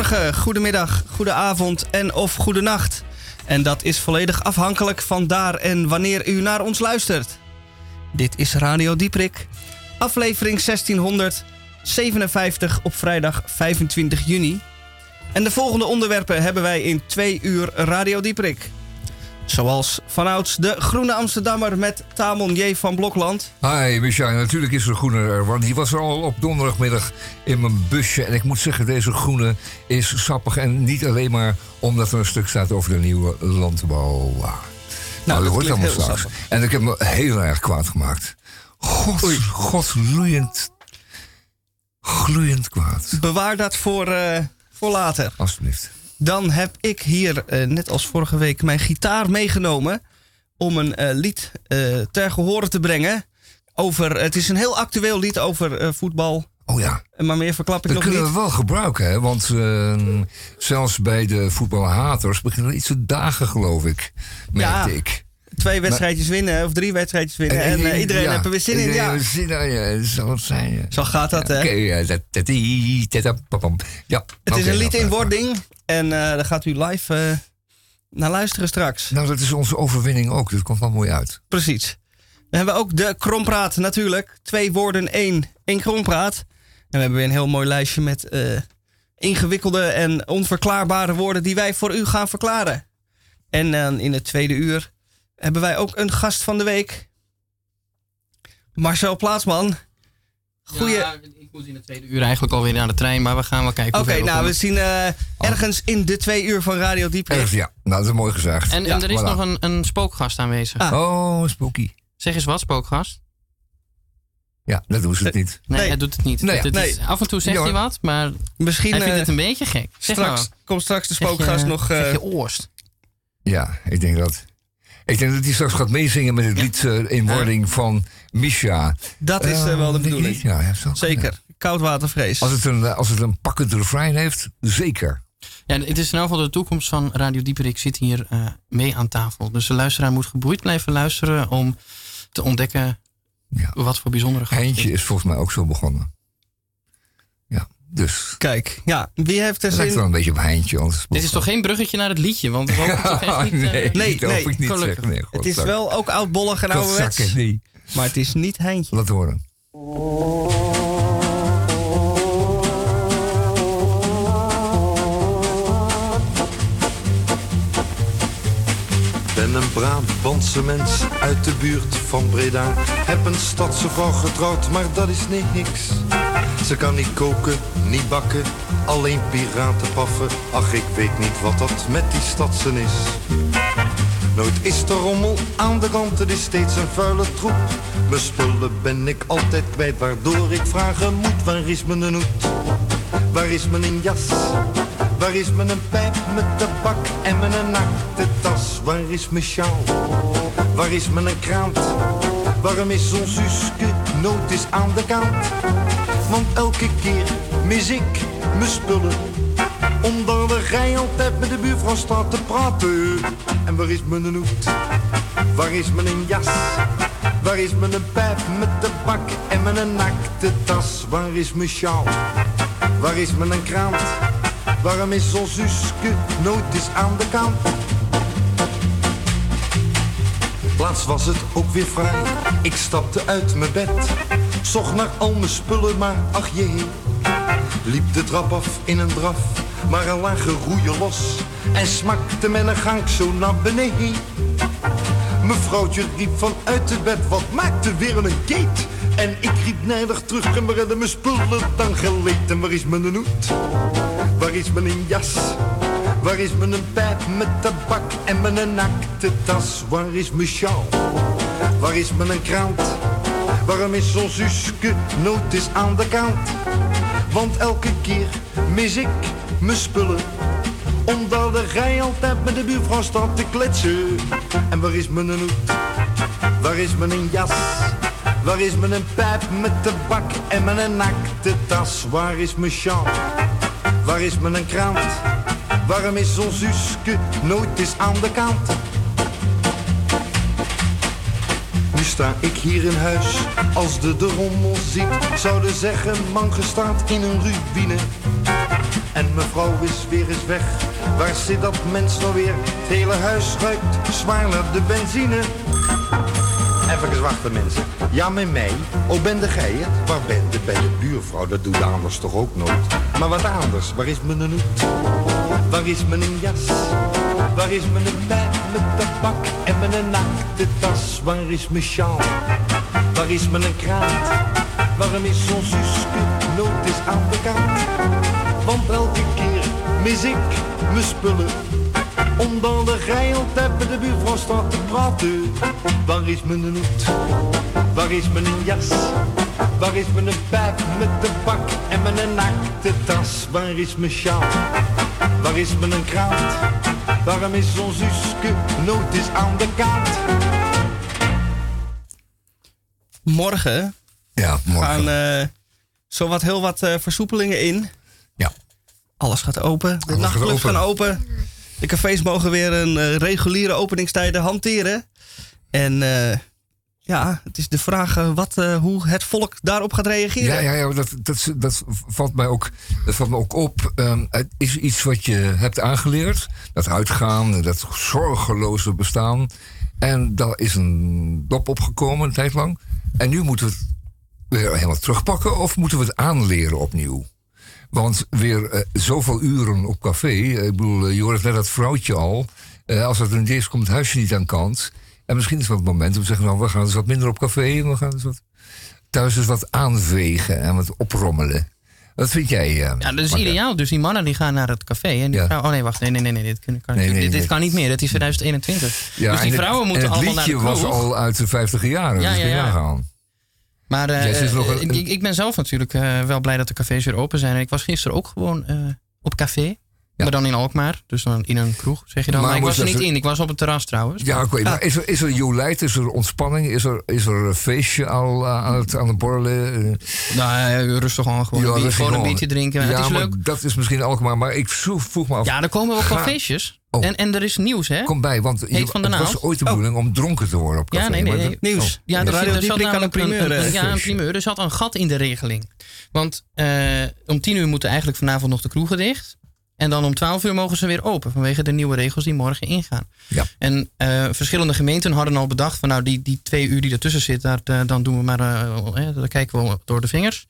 goedemorgen, goedemiddag, goedenavond en of goedenacht. En dat is volledig afhankelijk van daar en wanneer u naar ons luistert. Dit is Radio Dieprik, aflevering 1657 op vrijdag 25 juni. En de volgende onderwerpen hebben wij in twee uur Radio Dieprik. Zoals vanouds de Groene Amsterdammer met Tamon J. van Blokland. Hi, Micha. Natuurlijk is er groene er, want die was er al op donderdagmiddag in mijn busje. En ik moet zeggen, deze groene is sappig. En niet alleen maar omdat er een stuk staat over de nieuwe landbouw. Nou, dat dat hoort allemaal straks. sappig. En ik heb me heel erg kwaad gemaakt. God, God, gloeiend. Gloeiend kwaad. Bewaar dat voor, eh, voor later. Alsjeblieft. Dan heb ik hier, eh, net als vorige week, mijn gitaar meegenomen. Om een eh, lied eh, ter gehore te brengen. Over, het is een heel actueel lied over voetbal. Oh ja. Maar meer verklap ik Dat nog kunnen niet. we wel gebruiken, hè? want eh, zelfs bij de voetbalhaters beginnen er iets te dagen, geloof ik. Merkte Ja. ik. Twee wedstrijdjes winnen of drie wedstrijdjes winnen. En, eh, iedereen ja, heeft er weer zin in. Ja. zin in, ja. Zo zijn. Zo gaat dat, hè? Oké, ja, dat- dat- die- dat- dat- papam. Ja, Het is een lied in wording. En eh, daar gaat u live eh, naar luisteren straks. Nou, dat is onze overwinning ook. Dat komt wel mooi uit. Precies. We hebben ook de krompraat natuurlijk. Twee woorden, één, één krompraat. En we hebben weer een heel mooi lijstje met ingewikkelde en onverklaarbare woorden die wij voor u gaan verklaren. En dan in het tweede uur hebben wij ook een gast van de week. Marcel Plaatsman. Goeie. Ja, ik moet in de tweede uur eigenlijk alweer naar de trein, maar we gaan wel kijken. Oké, nou, we zien eh, ergens in de twee uur van Radio. Erg, ja. Nou, dat is mooi gezegd. En, ja, en er is voilà. nog een, een spookgast aanwezig. Ah. Oh, spooky. Zeg eens wat, spookgast? Ja, dat doen ze het niet. Nee, Nee. hij doet het niet. Nee, Het- het nee. is- af en toe zegt Ja, hij wat, maar Misschien hij vindt eh, het een beetje gek. Zeg straks, nou, komt straks de je- spookgast nog... eh, zeg je oorst. Ja, ik denk dat. Ik denk dat hij straks gaat meezingen met het lied eh, in wording van Misha. dat is eh, wel de Eh, bedoeling. Ja, ja. Zeker. Koudwatervrees. Als het een, als het een pakkend refrein heeft, zeker. Ja, het is in ieder geval de toekomst van Radio Dieperik zit hier eh, mee aan tafel. Dus de luisteraar moet geboeid blijven luisteren om te ontdekken Ja. wat voor bijzondere gast Heintje dit is volgens mij ook zo begonnen. Dus. Kijk, ja, wie heeft er Het lijkt wel zin... een beetje op Heintje. anders Dit is toch geen bruggetje naar het liedje? Want we hopen toch echt niet... eh, nee, nee, dat nee, hoef ik niet zeggen. Nee, Het is wel ook oudbollig en ouderwets, nee. maar het is niet Heintje. Laat horen. Ben een Brabantse mens uit de buurt van Breda. Heb een stadse vrouw getrouwd, maar dat is niks. Ze kan niet koken, niet bakken, alleen piraten paffen. Ach, ik weet niet wat dat met die stadsen is. Nooit is er rommel aan de kant, het is steeds een vuile troep. Mijn spullen ben ik altijd kwijt, waardoor ik vragen moet. Waar is mijn hoed? Waar is mijn jas? Waar is mijn pijp met tabak en mijn nakte tas? Waar is mijn sjaal? Waar is mijn krant? Waarom is zo'n Suske nooit eens aan de kant? Want elke keer mis ik mijn spullen. Omdat de rij altijd met de buurvrouw staat te praten. En waar is mijn hoed? Waar is mijn jas? Waar is mijn pijp met tabak en mijn nakte tas? Waar is mijn sjaal? Waar is mijn krant? Waarom is zo'n Suske nooit eens aan de kant? Laatst was het ook weer vrij. Ik stapte uit mijn bed. Zocht naar al mijn spullen, maar ach jee. Liep de trap af in een draf. Maar er lagen roeien los. En smakte met een gang zo naar beneden. Mevrouwtje riep vanuit het bed, wat maakte weer een gate? En ik riep nijdig terug en waar hadden mijn spullen dan geleed? En waar is mijn hoed? Waar is mijn jas? Waar is mijn pijp met tabak en mijn nakte tas? Waar is mijn sjaal? Waar is mijn krant? Waarom is zo'n Suske nooit eens aan de kant? Want elke keer mis ik mijn spullen omdat de rij altijd met de buurvrouw staat te kletsen. En waar is mijn hoed? Waar is mijn jas? Waar is mijn pijp met tabak en mijn nakte tas? Waar is mijn sjaal? Waar is mijn krant? Waarom is zo'n Suske nooit eens aan de kant? Sta ik hier in huis, als de de rommel ziet, zouden zeggen man gestaat in een ruïne. En mevrouw is weer eens weg. Waar zit dat mens nou weer? Het hele huis ruikt zwaar naar de benzine. Even wachten mensen. Ja, met mij. Oh, ben de gij het? Waar ben je? Bij de buurvrouw, dat doet anders toch ook nooit. Maar wat anders, waar is mijn hoed? Waar is mijn jas? Waar is mijn pijp met tabak en mijn naakte tas? Waar is mijn sjaal? Waar is mijn kraat? Waarom is zo'n Suske nooit eens aan de kant? Want elke keer mis ik mijn spullen omdat de geild hebben de buurvrouw staat te praten. Waar is mijn hoed? Waar is mijn jas? Waar is mijn pijp met de bak en mijn naakte tas? Waar is mijn sjaal? Waar is mijn kraat? Waarom is zo'n Suske nooit eens aan de kaart? Morgen Ja, morgen. gaan eh zowat heel wat eh, versoepelingen in. Ja. Alles gaat open. De Alles nachtclubs open. gaan open. De cafés mogen weer een eh, reguliere openingstijden hanteren. En eh, ja, het is de vraag eh, wat, eh, hoe het volk daarop gaat reageren. Ja, ja, ja dat, dat, dat, valt mij ook, dat valt me ook op. Ehm, het is iets wat je hebt aangeleerd. Dat uitgaan, dat zorgeloze bestaan. En daar is een dop opgekomen een tijd lang. En nu moeten we het weer helemaal terugpakken of moeten we het aanleren opnieuw? Want weer eh, zoveel uren op café. Ik bedoel, je hoort net dat vrouwtje al. als het een is, komt het huisje niet aan kant. En misschien is het wel het moment om te zeggen: nou, we gaan eens wat minder op café. en We gaan eens wat thuis eens wat aanvegen en wat oprommelen. Wat vind jij? eh, Ja, dat is ideaal. Dus die mannen die gaan naar het café. En die Ja. vrouwen, oh nee, wacht. Nee, nee, nee. nee dit, kan, kan, Nee, nee, dit, dit nee. kan niet meer. Dat is 2021. Ja, dus die het- vrouwen en moeten het allemaal naar de liedje kroeg. was al uit de 50 jaren. Ja, dus ja, nagaan. Maar eh, nog een- eh, ik, ik ben zelf natuurlijk eh, wel blij dat de cafés weer open zijn. En ik was gisteren ook gewoon eh, op café. Maar dan in Alkmaar. Dus dan in een kroeg, zeg je dan. Maar Maar, ik was er niet in. Ik was op het terras trouwens. Ja, oké. Maar is er, is er jolijt? Is er ontspanning? Is er, is er een feestje al eh, aan het, aan het borrelen? Eh, Nou, eh, rustig gewoon, gewoon, ja, bier- gewoon een biertje drinken. Ja, het is maar leuk. dat is misschien Alkmaar. Maar ik vroeg, me af. Ja, er komen ook wel feestjes. Oh. En, en er is nieuws, hè? Kom bij, want je, Heet van de het was ooit de bedoeling om dronken te worden op café. Ja, nee, nee, maar nee. dat- Nieuws. oh, Ja, er, Radio er zat een namelijk een, primeur, een- ja, een primeur. Er zat een gat in de regeling. Want om tien uur moeten eigenlijk vanavond nog de kroegen dicht. En dan om 12 uur mogen ze weer open vanwege de nieuwe regels die morgen ingaan. Ja. En eh, verschillende gemeenten hadden al bedacht van nou die, die twee uur die ertussen zit, daar, eh, dan doen we maar, eh, eh, daar kijken we door de vingers.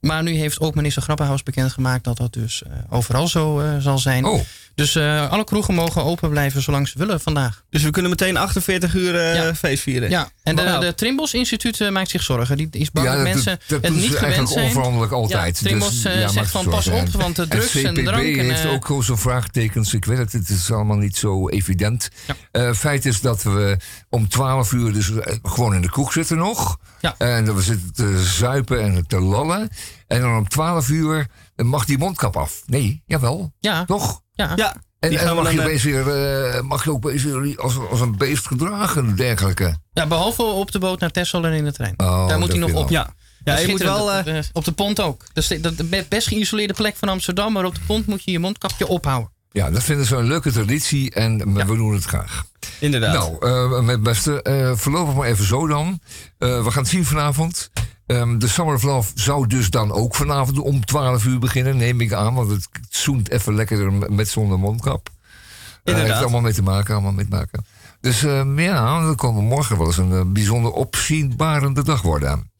Maar nu heeft ook minister Grappenhaus bekendgemaakt dat dat dus overal zo zal zijn. Oh, Dus eh, alle kroegen mogen open blijven zolang ze willen vandaag. Dus we kunnen meteen 48 uur eh, Ja. feest vieren. Ja, en de, de Trimbos Instituut eh, maakt zich zorgen. Die is bang ja, dat mensen dat, dat het niet gewend eigenlijk zijn. onveranderlijk altijd. Ja, Trimbos Dus, ja, zegt van pas op, want de drugs en, drank... En, heeft ook wel zo'n vraagtekens. Ik weet het, het is allemaal niet zo evident. Ja. Eh, feit is dat we om 12 uur dus gewoon in de kroeg zitten nog. Ja. En dat we zitten te zuipen en te lallen. En dan om 12 uur mag die mondkap af. Nee, jawel. ja, Toch? Ja. Ja, En, die gaan mag je, dan, eh, opeens weer, eh, mag je ook weer als, als een beest gedragen en dergelijke. Ja, behalve op de boot naar Texel en in de trein. Oh, Daar moet hij nog op. ja. ja, je moet wel... eh, op de pont ook. Dat is de, de best geïsoleerde plek van Amsterdam, maar op de pont moet je je mondkapje ophouden. Ja, dat vinden ze een leuke traditie en we doen het graag. inderdaad. Nou, eh, mijn beste, eh voorlopig maar even zo dan. Eh, we gaan het zien vanavond. Ehm, de Summer of Love zou dus dan ook vanavond om 12 uur beginnen, neem ik aan. Want het zoent even lekkerder met zonder mondkap. Eh Inderdaad. heeft allemaal mee te maken, allemaal mee te maken. Dus ehm, ja, dan kan morgen wel eens een eh, bijzonder opzienbarende dag worden.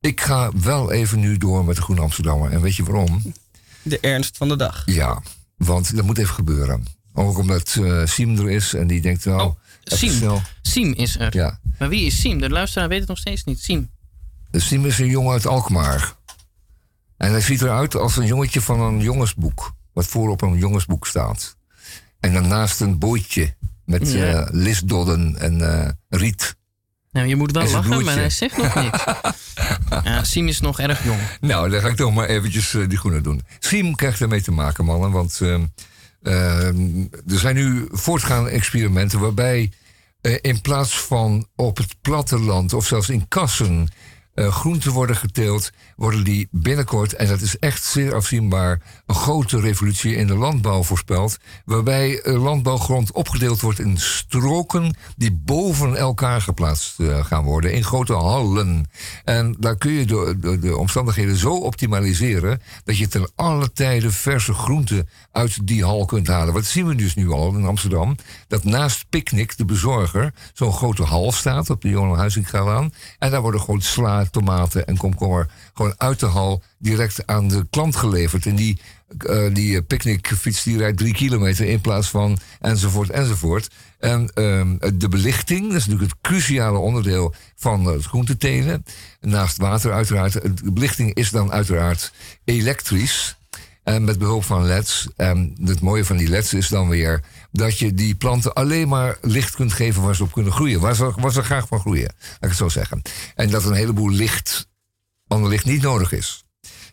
Ik ga wel even nu door met de Groene Amsterdammer. En weet je waarom? De ernst van de dag. Ja, want dat moet even gebeuren. Ook omdat eh Siem er is en die denkt, nou, Oh, Siem. Siem is er. Ja, Maar wie is Siem? De luisteraar weet het nog steeds niet. Siem. Siem is een jongen uit Alkmaar. En hij ziet eruit als een jongetje van een jongensboek. Wat voorop een jongensboek staat. En daarnaast een bootje met Ja. eh lisdodden en eh, riet. Nou, je moet wel lachen, maar hij zegt nog niks. ja, Siem is nog erg jong. Nou, dan ga ik toch maar eventjes eh, die groene doen. Siem krijgt ermee te maken, mannen. Want ehm, ehm, er zijn nu voortgaande experimenten waarbij in plaats van op het platteland of zelfs in kassen groenten worden geteeld, worden die binnenkort, en dat is echt zeer afzienbaar, een grote revolutie in de landbouw voorspeld. Waarbij landbouwgrond opgedeeld wordt in stroken die boven elkaar geplaatst gaan worden, in grote hallen. En daar kun je de, de, de omstandigheden zo optimaliseren dat je ten alle tijde verse groenten uit die hal kunt halen. Wat zien we dus nu al in Amsterdam? Dat naast Picnic, de bezorger, zo'n grote hal staat op de Johan Huizingalaan. En daar worden gewoon sla, tomaten en komkommer uit de hal direct aan de klant geleverd. En die, uh, die picknickfiets die rijdt drie kilometer in plaats van enzovoort enzovoort. En uh, de belichting, dat is natuurlijk het cruciale onderdeel van het groentetelen. Naast water uiteraard. De belichting is dan uiteraard elektrisch. En met behulp van LED's. En het mooie van die LED's is dan weer dat je die planten alleen maar licht kunt geven waar ze op kunnen groeien. Waar ze, waar ze graag van groeien, laat ik het zo zeggen. En dat een heleboel licht, ander licht niet nodig is.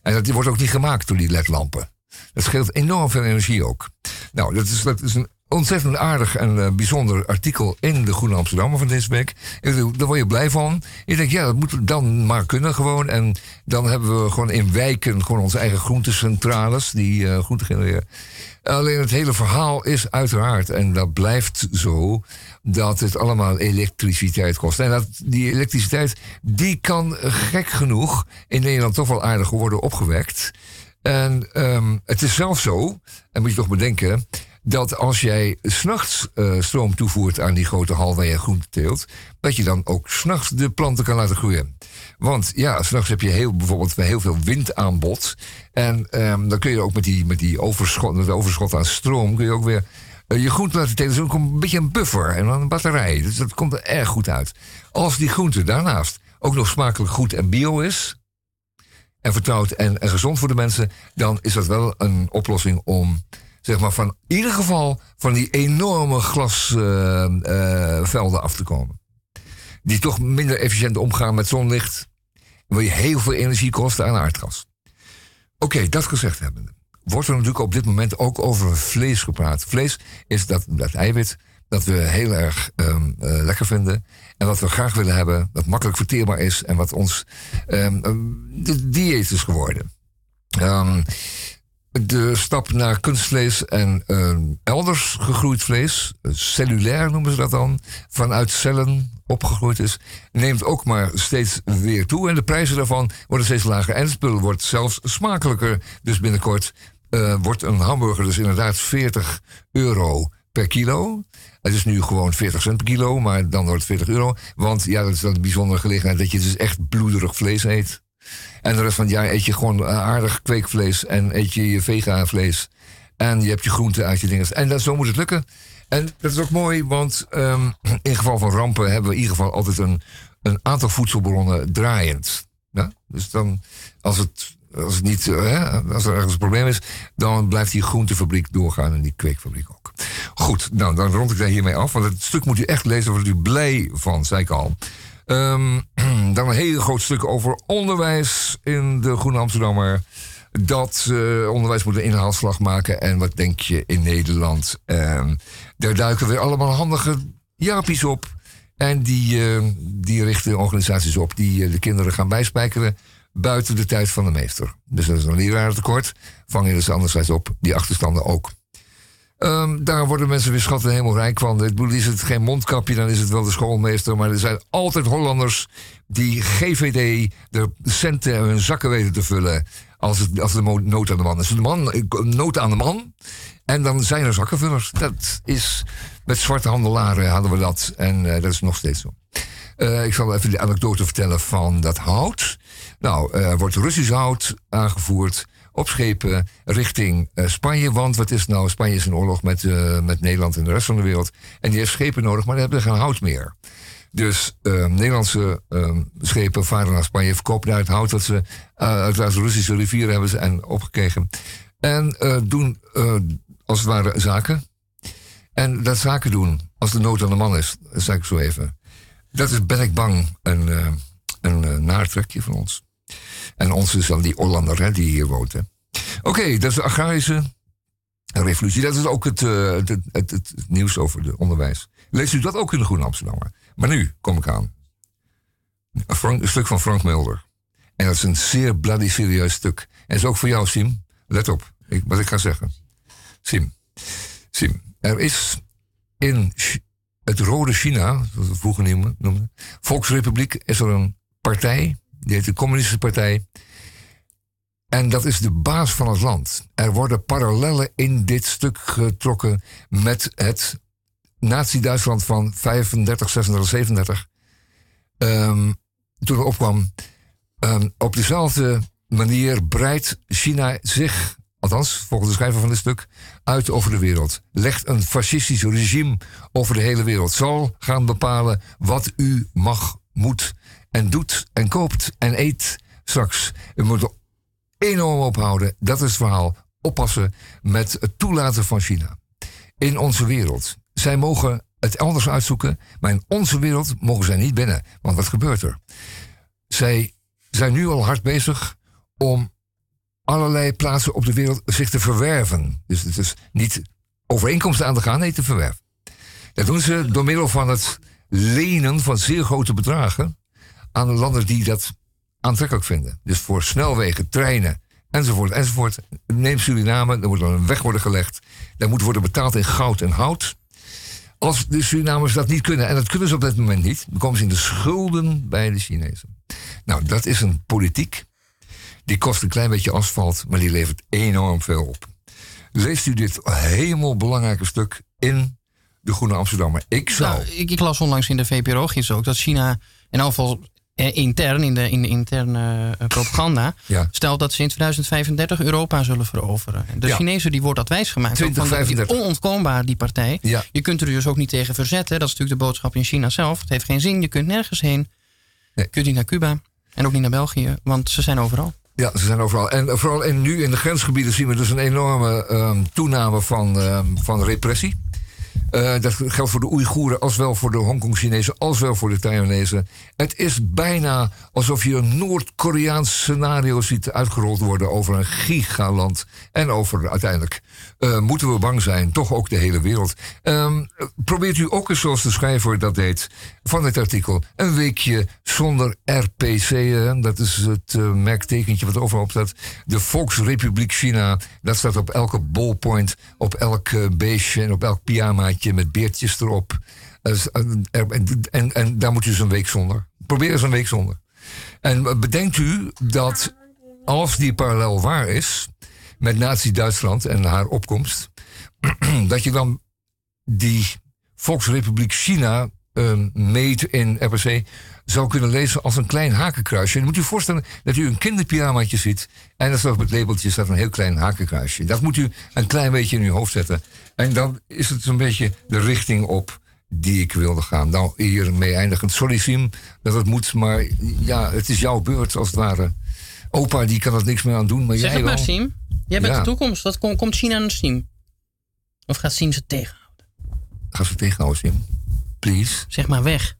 En dat wordt ook niet gemaakt door die ledlampen. Dat scheelt enorm veel energie ook. Nou, dat is, dat is een ontzettend aardig en uh, bijzonder artikel in de Groene Amsterdammer van deze week. Daar word je blij van. Je denkt, ja, dat moet dan maar kunnen gewoon. En dan hebben we gewoon in wijken gewoon onze eigen groentecentrales die uh, genereren. Alleen het hele verhaal is uiteraard, en dat blijft zo, dat het allemaal elektriciteit kost. En dat die elektriciteit, die kan gek genoeg in Nederland toch wel aardig worden opgewekt. En um, het is zelfs zo, en moet je toch bedenken, dat als jij s'nachts uh, stroom toevoert aan die grote hal waar je groente teelt, dat je dan ook s'nachts de planten kan laten groeien. Want ja, s'nachts heb je heel, bijvoorbeeld heel veel windaanbod. En um, dan kun je ook met die, met die overschot, overschot aan stroom, kun je ook weer je groente laten. Dus ook een beetje een buffer en dan een batterij. Dus dat komt er erg goed uit. Als die groente daarnaast ook nog smakelijk goed en bio is, en vertrouwd en, gezond voor de mensen, dan is dat wel een oplossing om zeg maar, van in ieder geval van die enorme glasvelden uh, af te komen. Die toch minder efficiënt omgaan met zonlicht. Wil je heel veel energie kosten aan aardgas. Oké, dat gezegd hebben. Wordt er natuurlijk op dit moment ook over vlees gepraat. Vlees is dat, dat eiwit dat we heel erg um, uh, lekker vinden. En wat we graag willen hebben, dat makkelijk verteerbaar is. En wat ons um, de dieet is geworden. De stap naar kunstvlees en elders gegroeid vlees, cellulair noemen ze dat dan, vanuit cellen opgegroeid is, neemt ook maar steeds weer toe. En de prijzen daarvan worden steeds lager. En het spul wordt zelfs smakelijker. Dus binnenkort uh, wordt een hamburger dus inderdaad 40 euro per kilo. Het is nu gewoon 40 cent per kilo, maar dan wordt het 40 euro. Want ja, dat is dan een bijzondere gelegenheid dat je dus echt bloederig vlees eet. En de rest van het jaar eet je gewoon aardig kweekvlees en eet je je vega vlees. En je hebt je groenten uit je dingen. En dat, zo moet het lukken. En dat is ook mooi, want um, in geval van rampen hebben we in ieder geval altijd een, een aantal voedselbronnen draaiend. Ja? Dus dan, als het, als het niet, uh, hè, als er ergens een probleem is, dan blijft die groentefabriek doorgaan en die kweekfabriek ook. Goed, nou, dan rond ik daar hiermee af, want het stuk moet u echt lezen, daar wordt u blij van, zei ik al. Um, dan een heel groot stuk over onderwijs in de Groene Amsterdammer. Dat onderwijs moet een inhaalslag maken. En wat denk je in Nederland? Um, daar duiken weer allemaal handige japies op. En die, uh, die richten organisaties op die uh, de kinderen gaan bijspijkeren buiten de tijd van de meester. Dus dat is een lerarentekort. Vang je dus anderzijds op, die achterstanden ook. Um, daar worden mensen weer schatten helemaal rijk van. Het is het geen mondkapje, dan is het wel de schoolmeester. Maar er zijn altijd Hollanders die GVD de centen in hun zakken weten te vullen. Als, het, als de nood aan de man is. De man, nood aan de man. En dan zijn er zakkenvullers. Dat is, met zwarte handelaren hadden we dat. En uh, dat is nog steeds zo. Uh, ik zal even de anekdote vertellen van dat hout. Nou, er uh, wordt Russisch hout aangevoerd op schepen richting uh, Spanje. Want wat is nou? Spanje is in oorlog met, uh, met Nederland en de rest van de wereld. En die heeft schepen nodig, maar die hebben geen hout meer. Dus Nederlandse schepen varen naar Spanje, verkopen daar het hout dat ze uit de Russische rivieren hebben ze en opgekregen. En doen als het ware zaken. En dat zaken doen, als de nood aan de man is, zeg ik zo even. Dat is, ben ik bang, een, een naartrekje van ons. En ons is dan die Hollander hè, die hier woont. Oké, dat is de agrarische revolutie. Dat is ook het, uh, het, het, nieuws over het onderwijs. Leest u dat ook in de Groene Amsterdammer? Maar nu kom ik aan. Een, stuk van Frank Mulder. En dat is een zeer bloody serieus stuk. En is ook voor jou, Sim. Let op ik, wat ik ga zeggen. Sim. Sim. Er is in het Rode China, we vroeger noemden, Volksrepubliek, is er een partij. Die heet de Communistische Partij. En dat is de baas van het land. Er worden parallellen in dit stuk getrokken met het Nazi-Duitsland van 35, 36, 37. Ehm, toen er opkwam. Ehm, op dezelfde manier breidt China zich, althans volgens de schrijver van dit stuk, uit over de wereld. Legt een fascistisch regime over de hele wereld. Zal gaan bepalen wat u mag, moet en doet en koopt en eet straks. U moet er enorm ophouden. Dat is het verhaal. Oppassen met het toelaten van China. In onze wereld. Zij mogen het elders uitzoeken, maar in onze wereld mogen zij niet binnen. Want wat gebeurt er? Zij zijn nu al hard bezig om allerlei plaatsen op de wereld zich te verwerven. Dus het is niet overeenkomsten aan te gaan, nee, te verwerven. Dat doen ze door middel van het lenen van zeer grote bedragen aan de landen die dat aantrekkelijk vinden. Dus voor snelwegen, treinen, enzovoort, enzovoort. Neem Suriname, er moet dan een weg worden gelegd. Daar moet worden betaald in goud en hout. Als de Surinamers dat niet kunnen, en dat kunnen ze op dit moment niet, dan komen ze in de schulden bij de Chinezen. Nou, dat is een politiek. Die kost een klein beetje asfalt, maar die levert enorm veel op. Leest u dit helemaal belangrijke stuk in de Groene Amsterdammer? Ik zou. Nou, ik, ik las onlangs in de VPRO gisteren ook dat China in eh, intern, in de, in de interne eh, propaganda, Ja. stelt dat ze in 2035 Europa zullen veroveren. De Ja. Chinezen die wordt dat wijsgemaakt. ook van die- 2035. Onontkoombaar, die partij. Ja. Je kunt er dus ook niet tegen verzetten. Dat is natuurlijk de boodschap in China zelf. Het heeft geen zin. Je kunt nergens heen. Nee. Je kunt niet naar Cuba. En ook niet naar België. Want ze zijn overal. Ja, ze zijn overal. En vooral in, nu in de grensgebieden zien we dus een enorme ehm, toename van, ehm, van repressie. Eh, dat geldt voor de Oeigoeren, als wel voor de Hongkong-Chinezen, als wel voor de Taiwanese. Het is bijna alsof je een Noord-Koreaans scenario ziet uitgerold worden over een gigaland. En over uiteindelijk eh, moeten we bang zijn, toch ook de hele wereld. Ehm, probeert u ook eens, zoals de schrijver dat deed van het artikel, een weekje zonder RPC. hè, dat is het eh, merktekentje wat overal op staat. De Volksrepubliek China. Dat staat op elke ballpoint, op elk beestje en op elk met beertjes erop. Eh, er- En, daar moet u eens een week zonder. Probeer eens een week zonder. En bedenkt u dat als die parallel waar is met Nazi-Duitsland en haar opkomst, dat je dan die Volksrepubliek China ehm, meet in RPC zou kunnen lezen als een klein hakenkruisje. En moet u voorstellen dat u een kinderpyjamaatje ziet en er staat op het labeltje staat een heel klein hakenkruisje. Dat moet u een klein beetje in uw hoofd zetten. En dan is het een beetje de richting op die ik wilde gaan. Nou, hiermee eindigend. Sorry Sim dat het moet, maar ja, het is jouw beurt als het ware. Opa die kan er niks meer aan doen, maar Zeg jij het maar. Siem. Jij bent Ja. de toekomst. Wat kom- komt China aan Siem? Of gaat Siem ze tegenhouden? Ga ze tegenhouden, Sim. Please. Zeg maar weg.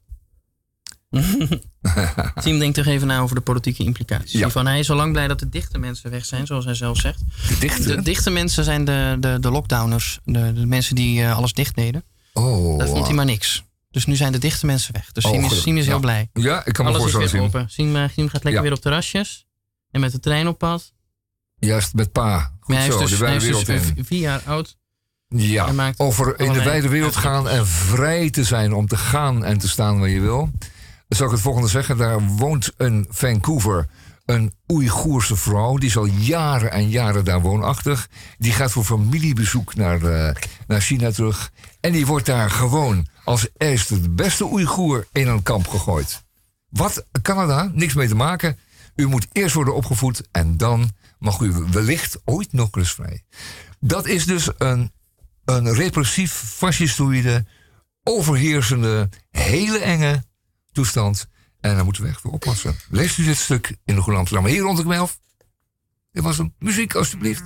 Siem denkt toch even na over de politieke implicaties. Ja. Van, hij is al lang blij dat de dichte mensen weg zijn, zoals hij zelf zegt. De dichte? De dichte mensen zijn de, de, de lockdowners. De, de mensen die eh, alles dicht deden. Oh. Dat vond hij maar niks. Dus nu zijn de dichte mensen weg. Dus Oh, Siem is, gelukkig. Siem is heel blij. Ja, ik kan me Alles is voorstellen, weer open. Siem, eh, Siem gaat lekker Ja. weer op terrasjes. En met de trein op pad. Juist met pa. Goed hij zo, dus, de hij wijde is dus wereld in. v- vier jaar oud. Ja, over in de wijde wereld gaan en vrij te zijn om te gaan en te staan waar je wil. Zou ik het volgende zeggen. Daar woont een Vancouver, een Oeigoerse vrouw. Die is al jaren en jaren daar woonachtig. Die gaat voor familiebezoek naar, eh, naar China terug. En die wordt daar gewoon als eerste de beste Oeigoer in een kamp gegooid. Wat? Canada? Niks mee te maken. U moet eerst worden opgevoed en dan mag u wellicht ooit nog eens. Dat is dus een, een repressief, fascistoïde, overheersende, hele enge toestand. En daar moeten we echt voor oppassen. Leest u dit stuk in de Groene Amsterdam. Hier rond ik mij. Dit was hem. Muziek, alstublieft.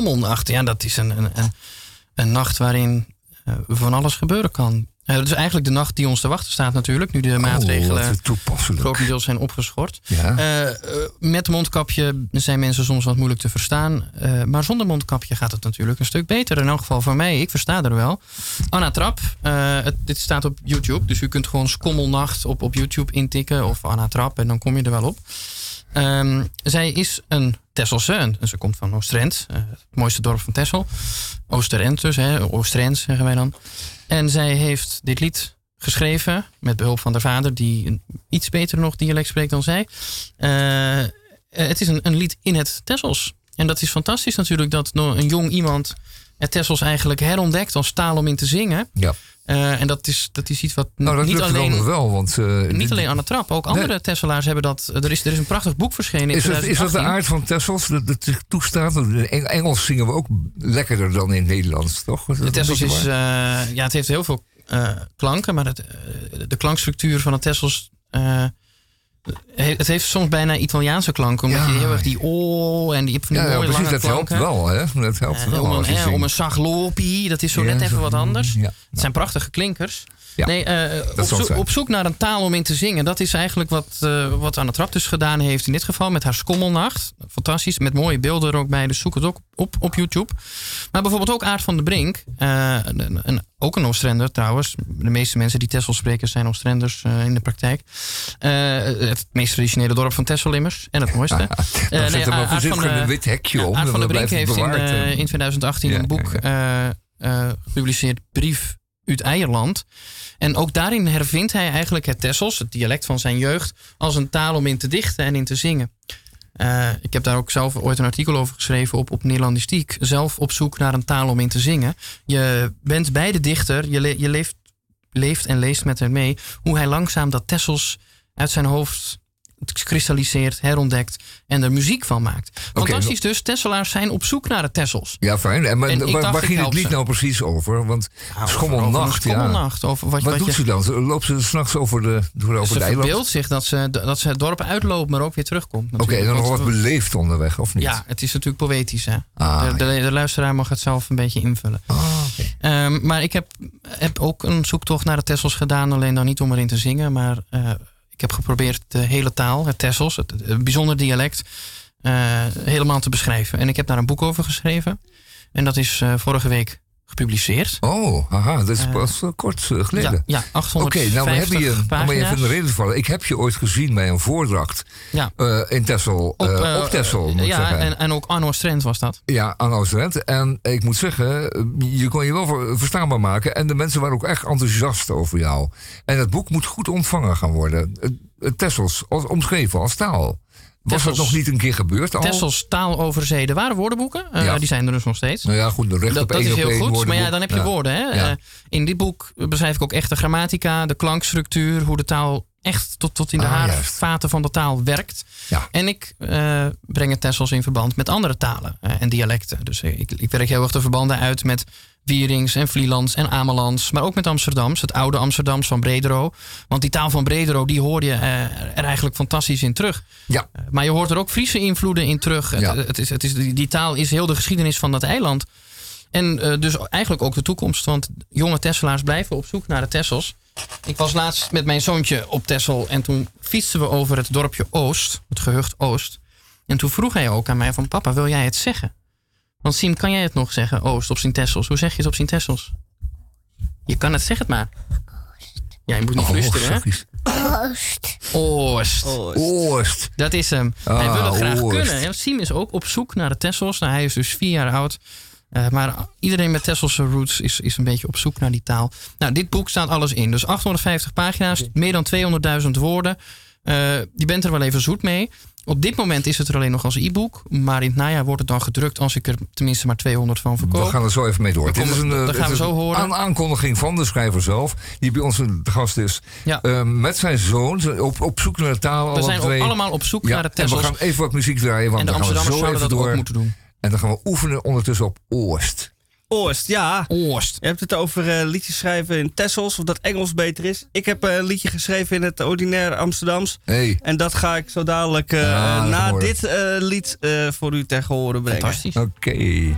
Een Skommelnacht, ja, dat is een, een, een, een nacht waarin eh, van alles gebeuren kan. Eh, dat is eigenlijk de nacht die ons te wachten staat natuurlijk. Nu de Oh, maatregelen grotendeels zijn opgeschort. Ja. Eh, met mondkapje zijn mensen soms wat moeilijk te verstaan. Maar zonder mondkapje gaat het natuurlijk een stuk beter. In elk geval voor mij, ik versta er wel. Anna Trap, het, dit staat op YouTube. Dus u kunt gewoon Skommelnacht op, op YouTube intikken. Of Anna Trap en dan kom je er wel op. Ehm, zij is een Tesselse. En ze komt van Oostrent. eh, het mooiste dorp van Tessel. Oosterend dus, hè, Oostrent zeggen wij dan. En zij heeft dit lied geschreven met behulp van haar vader, die iets beter nog dialect spreekt dan zij. Eh, het is een, een lied in het Tessels. En dat is fantastisch natuurlijk dat een jong iemand het Tessels eigenlijk herontdekt als taal om in te zingen. Ja. Eh, en dat is, dat is iets wat Nou, dat niet alleen... wel, want... eh, Niet dit- alleen aan de trap, ook andere Tesselaars hebben dat. Er is, er is een prachtig boek verschenen in Is dat, is dat de 2018. aard van Tessels dat het toestaat? In Eng- Engels zingen we ook lekkerder dan in Nederlands, toch? De Tessels is, eh, ja, het heeft heel veel eh, klanken, maar het, eh, de klankstructuur van het Tessels. He- het heeft soms bijna Italiaanse klanken, omdat Ja. je heel erg die oh en die van die ja, ja, precies, dat helpt wel, hè? Dat helpt Eh, wel om, een, om een dat is zo net even wat anders. Het zijn prachtige klinkers. Ja, nee, eh, op, zoek, zijn. op zoek naar een taal om in te zingen. Dat is eigenlijk wat, eh wat Anne Trap dus gedaan heeft in dit geval met haar Skommelnacht. Fantastisch, met mooie beelden er ook bij. Dus zoek het ook op, op YouTube. Maar bijvoorbeeld ook Aard van de Brink. eh, een, een- ook een Oostender trouwens. De meeste mensen die Texel spreken zijn Oostenders in de praktijk. Het meest traditionele dorp van Texel immers. En het mooiste. Maar Aard van, een wit hekje om. Aard van der Brink heeft in, bewaard, eh, eh. in 2018 Ja, een boek gepubliceerd, Brief uit Eierland. En ook daarin hervindt hij eigenlijk het Tessels, het dialect van zijn jeugd, als een taal om in te dichten en in te zingen. Eh, ik heb daar ook zelf ooit een artikel over geschreven op, op Nederlandistiek. Zelf op zoek naar een taal om in te zingen. Je bent bij de dichter, je, je leeft, leeft en leest met hem mee hoe hij langzaam dat Tessels uit zijn hoofd kristalliseert, herontdekt en er muziek van maakt. Fantastisch dus, Tesselaars zijn op zoek naar het Tessels. Ja, fijn. En, maar, En waar, dacht, waar ik ging het lied ze. nou precies over? Want Over schommelnacht, ja. schommelnacht. Over wat, Wat wat doet je, ze dan? Ze- Loopt ze s'nachts over de, door, over ze de eiland? verbeeldt zich dat ze, dat ze het dorp uitloopt, maar ook weer terugkomt. Oké, en dan nog Want wat beleefd onderweg, of niet? Ja, het is natuurlijk poëtisch. Hè? Ah, de, de, de luisteraar mag het zelf een beetje invullen. Ah. Ehm, maar ik heb, heb ook een zoektocht naar de Tessels gedaan. Alleen dan niet om erin te zingen. Maar eh, ik heb geprobeerd de hele taal, het Tessels, het, bijzonder dialect, eh, helemaal te beschrijven. En ik heb daar een boek over geschreven. En dat is eh, vorige week gepubliceerd. Oh, haha, dat is Eh, pas eh, kort eh, geleden. Ja, ja Oké, 850 nou we hebben je, om even de reden te vallen. Ik heb je ooit gezien bij een voordracht Ja. in Texel, Op, eh, op Texel, moet ik ja, zeggen. en, en ook Arno Strent was dat. Ja, aan Oost-Drenthe. En ik moet zeggen, je kon je wel ver- verstaanbaar maken. En de mensen waren ook echt enthousiast over jou. En het boek moet goed ontvangen gaan worden. Tessels, als, omschreven als taal. Was dat nog niet een keer gebeurd al? Tessels taal over zee. Er waren woordenboeken. eh, Ja. Die zijn er dus nog steeds. Nou ja, goed, de recht Dat, op dat één is heel goed. Maar ja, dan heb je Ja. woorden. Hè? Eh, in dit boek beschrijf ik ook echt de grammatica, de klankstructuur, hoe de taal echt tot, tot in de Ah, haarvaten van de taal werkt. Ja. En ik eh, breng het Tessels in verband met andere talen en dialecten. Dus ik, ik werk heel erg de verbanden uit met Wierings en Vlielands en Amelands. Maar ook met Amsterdams, het oude Amsterdams van Bredero. Want die taal van Bredero, die hoor je eh, er eigenlijk fantastisch in terug. Ja. Eh, Maar je hoort er ook Friese invloeden in terug. Ja. Het, het is, het is, die, die taal is heel de geschiedenis van dat eiland. En eh, dus eigenlijk ook de toekomst. Want jonge Tesselaars blijven op zoek naar de Tessels. Ik was laatst met mijn zoontje op Tessel. En toen fietsten we over het dorpje Oost. Het gehucht Oost. En toen vroeg hij ook aan mij van... Papa, wil jij het zeggen? Want Siem, kan jij het nog zeggen? Oost op zijn Tessels. Hoe zeg je het op zijn Tessels? Je kan het, zeg het maar. Ja, je moet niet Oh, flusteren, hè? zachtjes. Oost. Oost. Dat is hem. hij Ah, wil het graag Oost. kunnen. hè. Siem is ook op zoek naar de Tessels. Nou, hij is dus vier jaar oud. Eh, maar iedereen met Tesselse roots is, is een beetje op zoek naar die taal. Nou, dit boek staat alles in. Dus 850 pagina's, meer dan 200.000 woorden. Eh, je bent er wel even zoet mee. Op dit moment is het er alleen nog als e-book. Maar in het najaar wordt het dan gedrukt als ik er tenminste maar 200 van verkoop. We gaan er zo even mee door. Dit is een, eh, dat gaan dit we is zo een horen. aan- aankondiging van de schrijver zelf, die bij ons een gast is. Ja. Eh, met zijn zoon, op, op zoek naar de taal. we zijn twee. allemaal op zoek Ja, naar de en we Tessels. gaan even wat muziek draaien, want En de dan gaan we zo zouden even dat ook door. moeten doen. En dan gaan we oefenen ondertussen op Oost. Oost, ja. Oost. Je hebt het over eh, liedjes schrijven in Tessels, of dat Engels beter is. Ik heb eh, een liedje geschreven in het ordinaire Amsterdams. Hey. En dat ga ik zo dadelijk eh, na dit eh, lied eh, voor u tegen horen brengen. Fantastisch. Oké.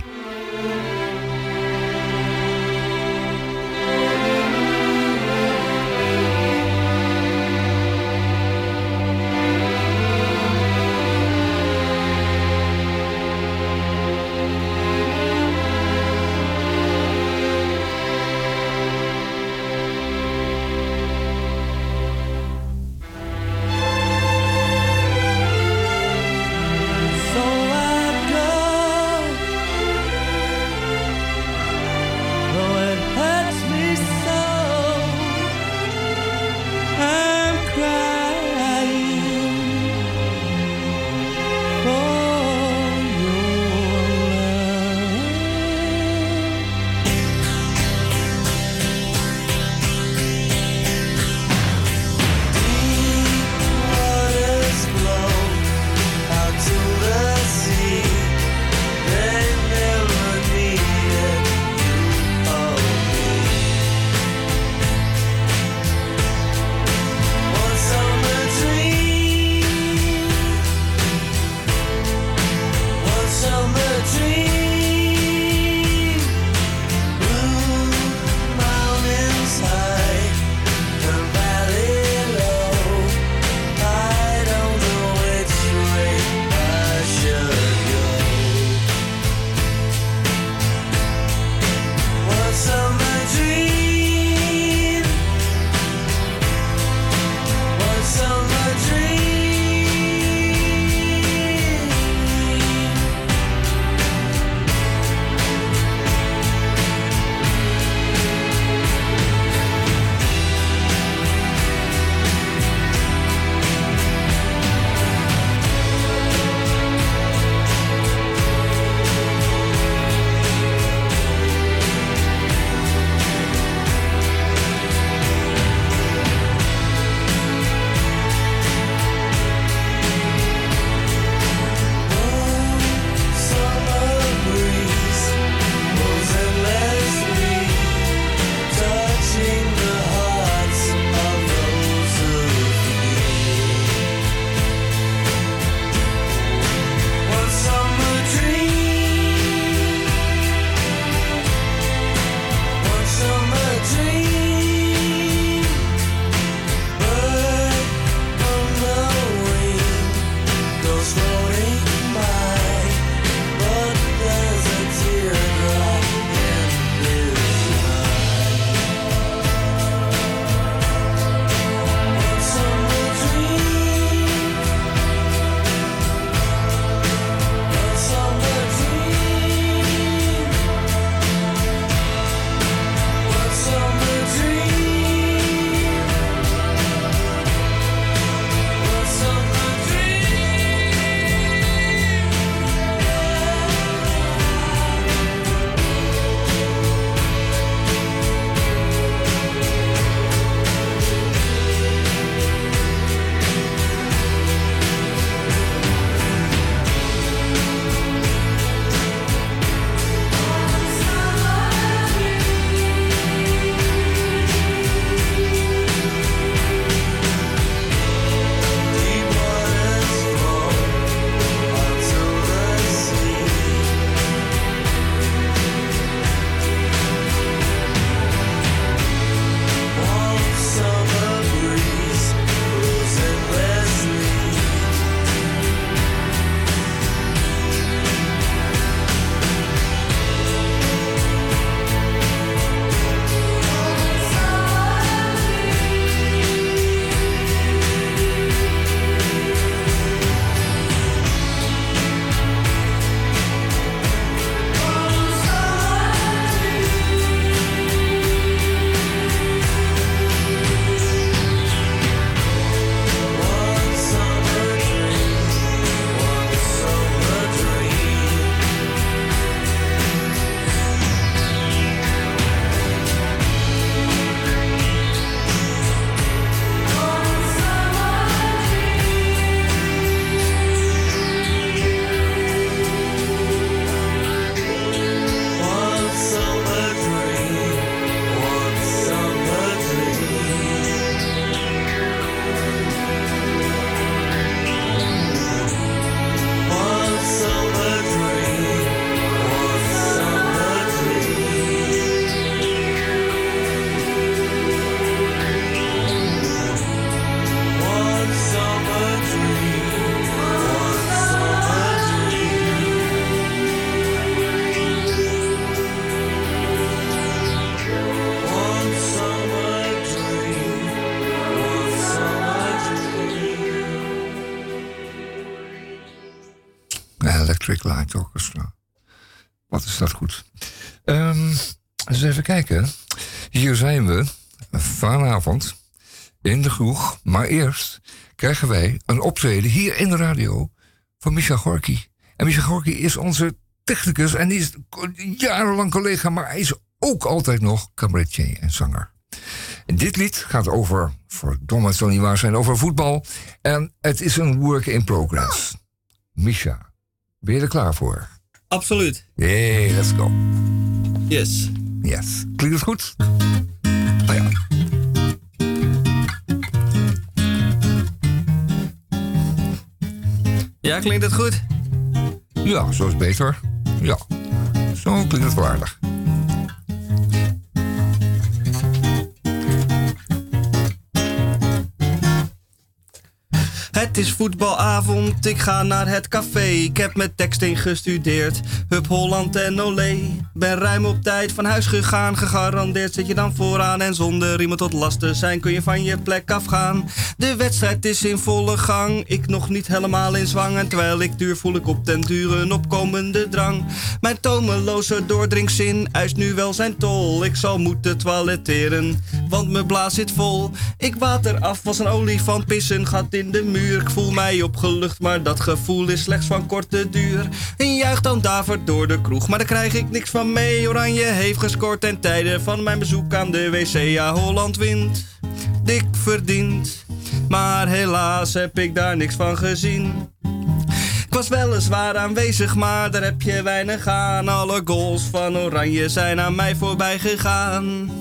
Krijgen wij een optreden hier in de radio van Micha Gorky. En Micha Gorky is onze technicus en die is jarenlang collega, maar hij is ook altijd nog cabaretier en zanger. En dit lied gaat over, verdomme het zal niet waar zijn, over voetbal. En het is een work in progress. Misha, ben je er klaar voor? Absoluut. Hey, let's go. Yes. Yes. Klinkt het goed? Ja, klinkt het goed? Ja, zo is beter. Ja. Zo klinkt het waardig. Het is voetbalavond, ik ga naar het café. Ik heb met tekst ingestudeerd. Hup Holland en Olé. Ben ruim op tijd van huis gegaan. Gegarandeerd zit je dan vooraan. En zonder iemand tot last te zijn kun je van je plek afgaan. De wedstrijd is in volle gang. Ik nog niet helemaal in zwang. En terwijl ik duur voel ik op den duur een opkomende drang. Mijn tomeloze doordringzin eist nu wel zijn tol. Ik zal moeten toiletteren, want mijn blaas zit vol. Ik water af als een olifant pissen gat in de muur. Ik voel mij opgelucht, maar dat gevoel is slechts van korte duur. En juich dan davert door de kroeg, maar daar krijg ik niks van mee. Oranje heeft gescoord ten tijde van mijn bezoek aan de wc. Ja, Holland wint, dik verdiend. Maar helaas heb ik daar niks van gezien. Ik was weliswaar aanwezig, maar daar heb je weinig aan. Alle goals van Oranje zijn aan mij voorbij gegaan.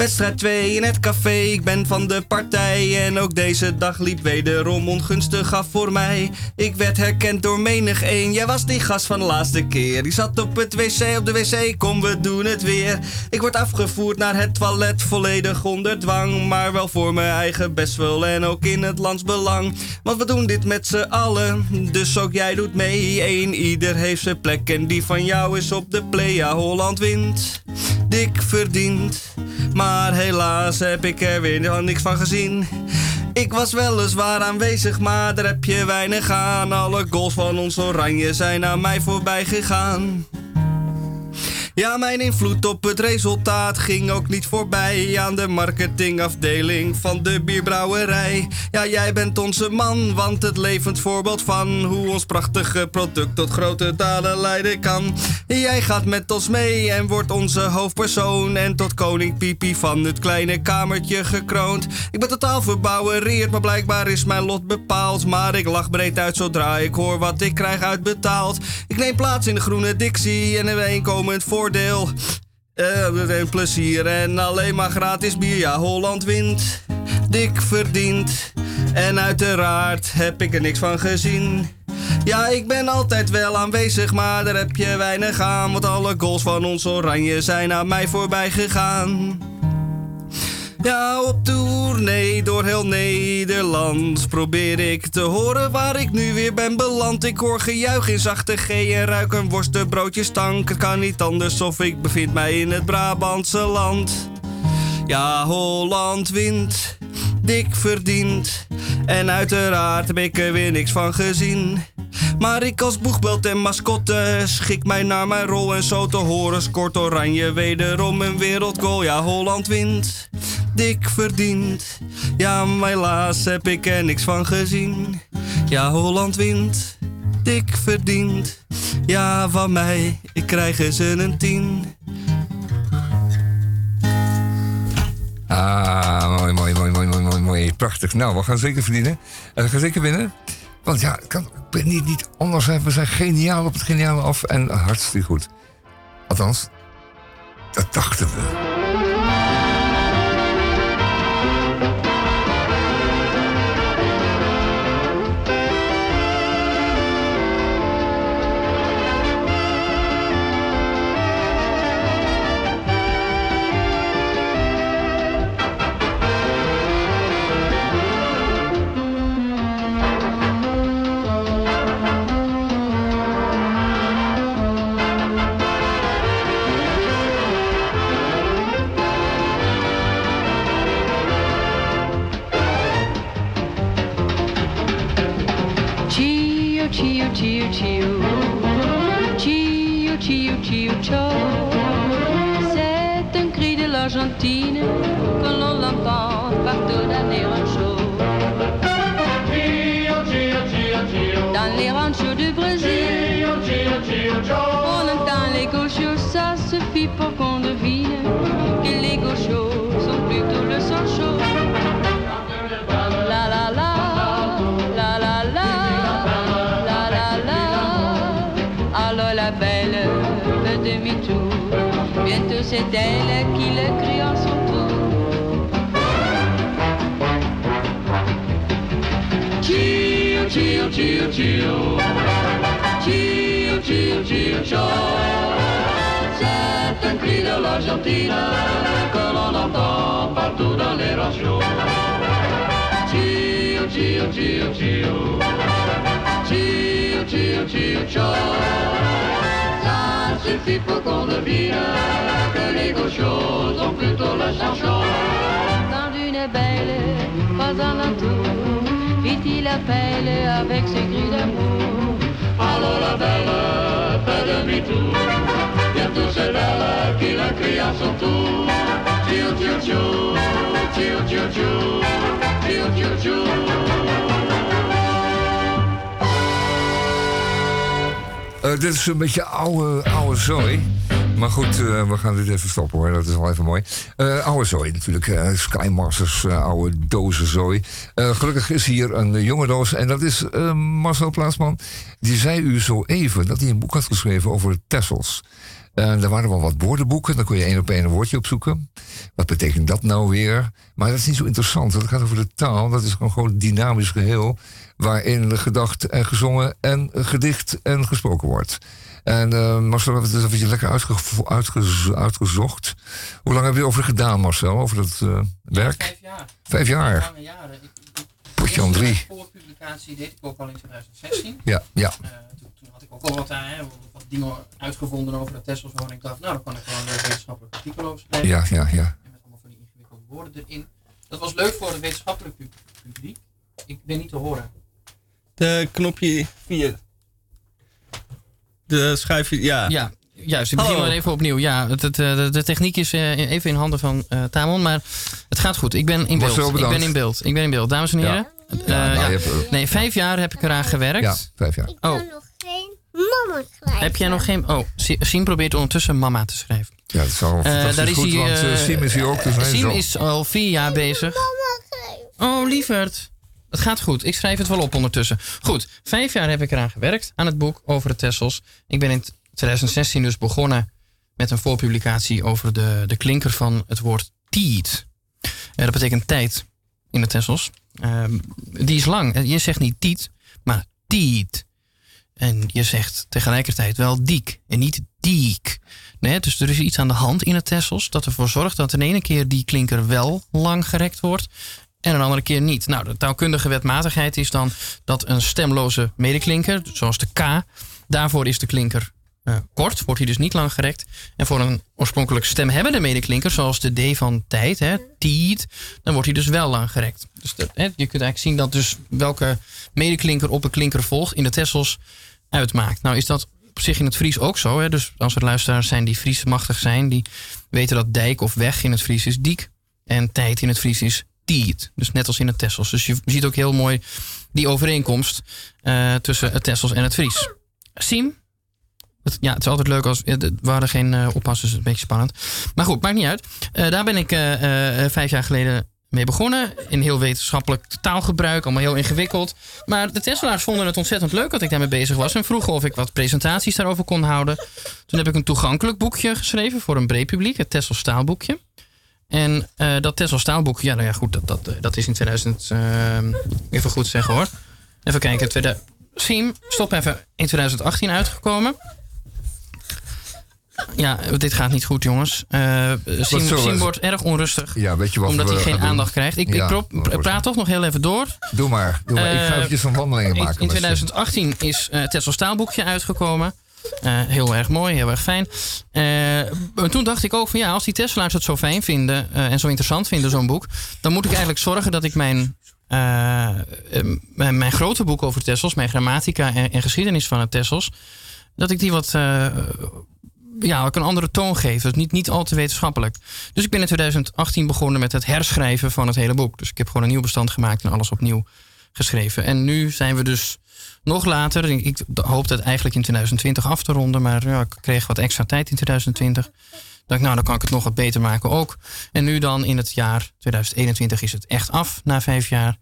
Wedstrijd 2 in het café, ik ben van de partij. En ook deze dag liep wederom ongunstig af voor mij. Ik werd herkend door menig een, jij was die gast van de laatste keer. Die zat op het wc, op de wc, kom we doen het weer. Ik word afgevoerd naar het toilet, volledig onder dwang. Maar wel voor mijn eigen bestwil en ook in het landsbelang. Want we doen dit met z'n allen, dus ook jij doet mee. Eén ieder heeft zijn plek en die van jou is op de play. Ja, Holland wint, dik verdient. Maar helaas heb ik er weer niks van gezien. Ik was weliswaar aanwezig, maar daar heb je weinig aan. Alle goals van ons oranje zijn aan mij voorbij gegaan. Ja, mijn invloed op het resultaat ging ook niet voorbij aan de marketingafdeling van de bierbrouwerij. Ja, jij bent onze man, want het levend voorbeeld van hoe ons prachtige product tot grote daden leiden kan. Jij gaat met ons mee en wordt onze hoofdpersoon en tot koning Pipi van het kleine kamertje gekroond. Ik ben totaal verbouwereerd, maar blijkbaar is mijn lot bepaald. Maar ik lach breed uit zodra ik hoor wat ik krijg uitbetaald. Ik neem plaats in de groene Dixie en een inkomend voordeel. Eh, een plezier en alleen maar gratis bier. Ja, Holland wint, dik verdient. En uiteraard heb ik er niks van gezien. Ja, ik ben altijd wel aanwezig, maar daar heb je weinig aan. Want alle goals van ons oranje zijn aan mij voorbij gegaan. Ja, op tournee door heel Nederland probeer ik te horen waar ik nu weer ben beland. Ik hoor gejuich in zachte G en ruik een worstenbroodje stank. Het kan niet anders of ik bevind mij in het Brabantse land. Ja, Holland wint, dik verdient. En uiteraard heb ik er weer niks van gezien. Maar ik als boegbelt en mascotte schik mij naar mijn rol. En zo te horen scoort Oranje wederom een wereldgoal. Ja, Holland wint, dik verdient. Ja, maar helaas heb ik er niks van gezien. Ja, Holland wint, dik verdient. Ja, van mij, ik krijg ze een tien. Ah, mooi, mooi, mooi, mooi, mooi, mooi. Prachtig. Nou, we gaan zeker verdienen. En we gaan zeker winnen. Want ja, kan niet, niet anders. We zijn geniaal op het geniale af en hartstikke goed. Althans, dat dachten we. On entend les gauchos, ça suffit pour qu'on devine que les gauchos sont plutôt le sang chaud. La la la, la la la, la la la. Alors la belle demi-tour. Bientôt c'est elle qui le crie en son tour. Chio, chio, chio, chio. Chio, chio, chio, chio. C'est un cri de l'Argentine que l'on entend partout dans les ranchos. Chio, chio, chio, chio. Chio, chio, chio, chio. Ça suffit pour qu'on devine que les gauchos ont plutôt sang chaud. Quand une belle passe à l'entour, vite il appelle avec ses cris d'amour. Alors la belle fait demi-tour. Bientôt c'est elle qui la crie à son tour. Tio, tio, tio, tio, tio, tio, tio, tio, tio. Eh, dit is een beetje oude, oude zooi. Maar goed, eh, we gaan dit even stoppen hoor. Dat is wel even mooi. Eh, oude zooi natuurlijk. eh Sky Masters, eh, oude dozen zooi. Gelukkig is hier een jonge doos. En dat is Marcel Plaatsman. Die zei u zo even dat hij een boek had geschreven over Tessels. En er waren wel wat woordenboeken. Dan kon je één op één een woordje opzoeken. Wat betekent dat nou weer? Maar dat is niet zo interessant. Het gaat over de taal. Dat is gewoon gewoon een dynamisch geheel. Waarin gedacht en gezongen en gedicht en gesproken wordt. En uh, Marcel, we hebben het even lekker uitge uitge uitgezocht. Hoe lang heb je over gedaan, Marcel? Over dat uh, werk? Vijf jaar. Vijf jaar. Lange jaren. Ik, ik, Potje aan drie. Voor publicatie deed ik ook al in 2016. Ja, ja. Uh, toen, toen, had ik ook al wat, hè, wat dingen uitgevonden over de Tessels. Waarvan ik dacht, nou, dan kan ik gewoon een wetenschappelijk artikel over schrijven. Ja, ja, ja. En met allemaal van die ingewikkelde woorden erin. Dat was leuk voor het wetenschappelijk publiek. Ik ben niet te horen. De knopje 4. De schuifje, ja. Ja, juist. Ik begin maar even opnieuw. Ja, het, het, de, de, techniek is uh, even in handen van uh, Tamon, maar het gaat goed. Ik ben in beeld. Ik ben in beeld. Ik ben in beeld. Dames en heren. Ja. Uh, ja, nou, ja. Hebt, nee, vijf jaar heb ik eraan gewerkt. Ja, vijf jaar. Ik kan oh. nog geen mama schrijven. Heb jij nog geen... Oh, Siem probeert ondertussen mama te schrijven. Ja, dat is al daar is goed, hij, want Siem is hier ook. Dus Siem is al vier jaar bezig. Oh, lieverd. Het gaat goed. Ik schrijf het wel op ondertussen. Goed, vijf jaar heb ik eraan gewerkt aan het boek over de Tessels. Ik ben in 2016 dus begonnen met een voorpublicatie over de, de klinker van het woord tiet. Ja, dat betekent tijd in de Tessels. Um, die is lang. Je zegt niet tiet, maar tiet. En je zegt tegelijkertijd wel diek en niet diek. Dus er is iets aan de hand in het Tessels dat ervoor zorgt dat in ene keer die klinker wel lang gerekt wordt en een andere keer niet. Nou, de taalkundige wetmatigheid is dan dat een stemloze medeklinker, zoals de K, daarvoor is de klinker uh, kort, wordt hij dus niet lang gerekt. En voor een oorspronkelijk stemhebbende medeklinker, zoals de D van tijd, hè, tiet, dan wordt hij dus wel lang gerekt. Dus hè, je kunt eigenlijk zien dat dus welke medeklinker op een klinker volgt in de Tessels uitmaakt. Nou is dat op zich in het Fries ook zo. Hè? Dus als er luisteraars zijn die Fries machtig zijn, die weten dat dijk of weg in het Fries is diek. En tijd in het Fries is Dus net als in het Tessels. Dus je ziet ook heel mooi die overeenkomst uh, tussen het Tessels en het Fries. Siem? Het, ja, het is altijd leuk als. We hadden geen uh, oppas, dus het is een beetje spannend. Maar goed, maakt niet uit. Daar ben ik vijf jaar geleden mee begonnen. In heel wetenschappelijk taalgebruik, allemaal heel ingewikkeld. Maar de Tesla's vonden het ontzettend leuk dat ik daarmee bezig was. En vroegen of ik wat presentaties daarover kon houden. Toen heb ik een toegankelijk boekje geschreven voor een breed publiek. Het Tesla staalboekje. En uh, dat Tesla staalboekje, ja, nou ja, goed, dat, dat, dat is in 2000, uh, even goed zeggen hoor. Even kijken, tweede, Siem, stop even, in 2018 uitgekomen. Ja, dit gaat niet goed, jongens. Uh, Siem, Siem wordt erg onrustig. Ja, weet je wat omdat hij geen doen? aandacht krijgt. Ik, Ja, ik praat toch nog heel even door. Doe maar. Doe maar. ik ga Eh, eventjes een wandelingen In, maken. in met ze. 2018 is uh, Tesla staalboekje uitgekomen. Eh, heel erg mooi, heel erg fijn. En toen dacht ik ook van ja, als die Tesla's het zo fijn vinden eh, en zo interessant vinden, zo'n boek, dan moet ik eigenlijk zorgen dat ik mijn mijn, grote boek over Tessels, mijn grammatica en, en geschiedenis van het Tessels, dat ik die wat ja, ook een andere toon geef. Dus niet, niet al te wetenschappelijk. Dus ik ben in 2018 begonnen met het herschrijven van het hele boek. Dus ik heb gewoon een nieuw bestand gemaakt en alles opnieuw geschreven. En nu zijn we dus nog later. Ik, hoopte het eigenlijk in 2020 af te ronden, maar ja, ik kreeg wat extra tijd in 2020. Dacht, nou, dan kan ik het nog wat beter maken ook. En nu dan in het jaar 2021 is het echt af na vijf jaar.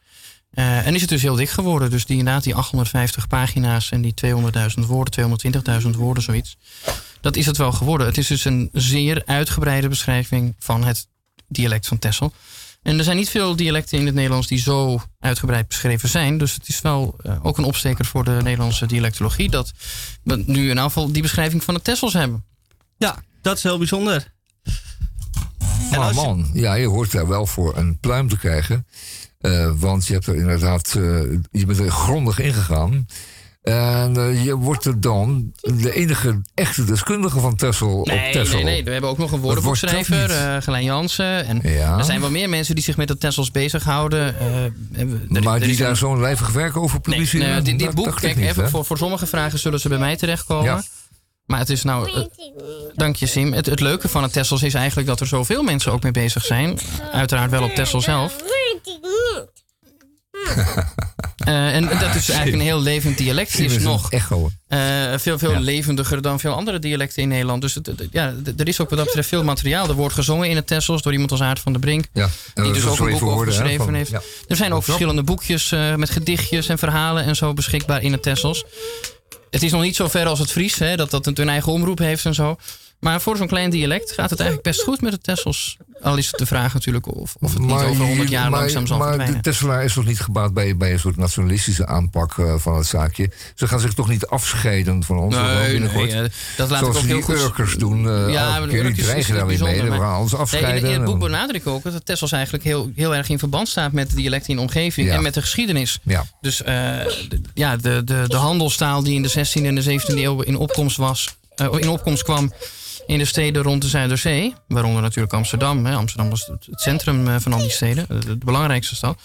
Eh, en is het dus heel dik geworden. Dus die inderdaad, die 850 pagina's en die 200.000 woorden, 220.000 woorden, zoiets. Dat is het wel geworden. Het is dus een zeer uitgebreide beschrijving van het dialect van Texel. En er zijn niet veel dialecten in het Nederlands die zo uitgebreid beschreven zijn. Dus het is wel eh, ook een opsteker voor de Nederlandse dialectologie dat we nu in afval die beschrijving van de Tessels hebben. Ja, dat is heel bijzonder. Maar als je- man, ja, je hoort daar wel voor een pluim te krijgen. Eh, want je hebt er inderdaad, eh, je bent er grondig ingegaan. En eh, je wordt er dan de enige echte deskundige van Tessel op Nee, Tessel. nee, nee. We hebben ook nog een woordenboekschrijver, eh Gelijn Jansen. En Ja. er zijn wel meer mensen die zich met de Tessels bezighouden. Eh, er- maar er die een- daar zo'n lijvig werk over publiceren? nee, dit, dit boek, kijk, niet, even, voor, voor sommige vragen zullen ze bij mij terechtkomen. Ja. Maar het is nou, eh, dank je Sim. Het, het leuke van het Tessels is eigenlijk dat er zoveel mensen ook mee bezig zijn. Uiteraard wel op Tessel zelf. Eh, en dat is eigenlijk een heel levend dialect. Die Sim is nog echo. eh, veel, veel Ja. levendiger dan veel andere dialecten in Nederland. Dus het, het- ja, er is ook wat dat betreft veel materiaal. Er wordt gezongen in het Tessels door iemand als Aard van der Brink. Ja. Die dus ook een boek over geschreven van- heeft. ja. Er zijn ook verschillende boekjes eh, met gedichtjes en verhalen en zo beschikbaar in het Tessels. Het is nog niet zo ver als het Fries, hè, dat dat een eigen omroep heeft en zo. Maar voor zo'n klein dialect gaat het eigenlijk best goed met het Tessels. Al is het de vraag natuurlijk of, of het niet over 100 jaar maar, langzaam zal maar verdwijnen. de Tesselaar is toch niet gebaat bij, bij een soort nationalistische aanpak eh, van het zaakje? Ze gaan zich toch niet afscheiden van ons? Nee, binnenkort? nee, eh, dat laat Zoals ik ook heel die goed. Doen. eh Ja, maar keer, die Urkers is dreigen daar weer mee. We maar- gaan ons Nee, afscheiden. in, in het boek en- benadruk ik ook dat Tessels eigenlijk heel, heel erg in verband staat met de dialecten in de omgeving Ja. en met de geschiedenis. ja. Dus de, ja, de, de, de handelstaal die in de 16e en de 17e eeuw in opkomst, was, in opkomst kwam in de steden rond de Zuiderzee. Waaronder natuurlijk Amsterdam. Hè. Amsterdam was het, centrum eh, van al die steden, de, belangrijkste stad.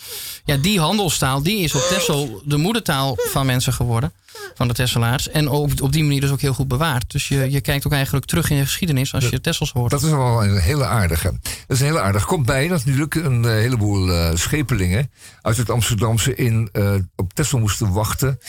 Ja, die handelstaal die is op Texel de moedertaal van mensen geworden. Van de Tesselaars. En op, op die manier dus ook heel goed bewaard. Dus je, je kijkt ook eigenlijk terug in de geschiedenis als je Tessels hoort. Dat is wel een hele aardige. Dat is een hele aardige. Komt bij natuurlijk een eh, heleboel eh, schepelingen uit het Amsterdamse in op Texel moesten wachten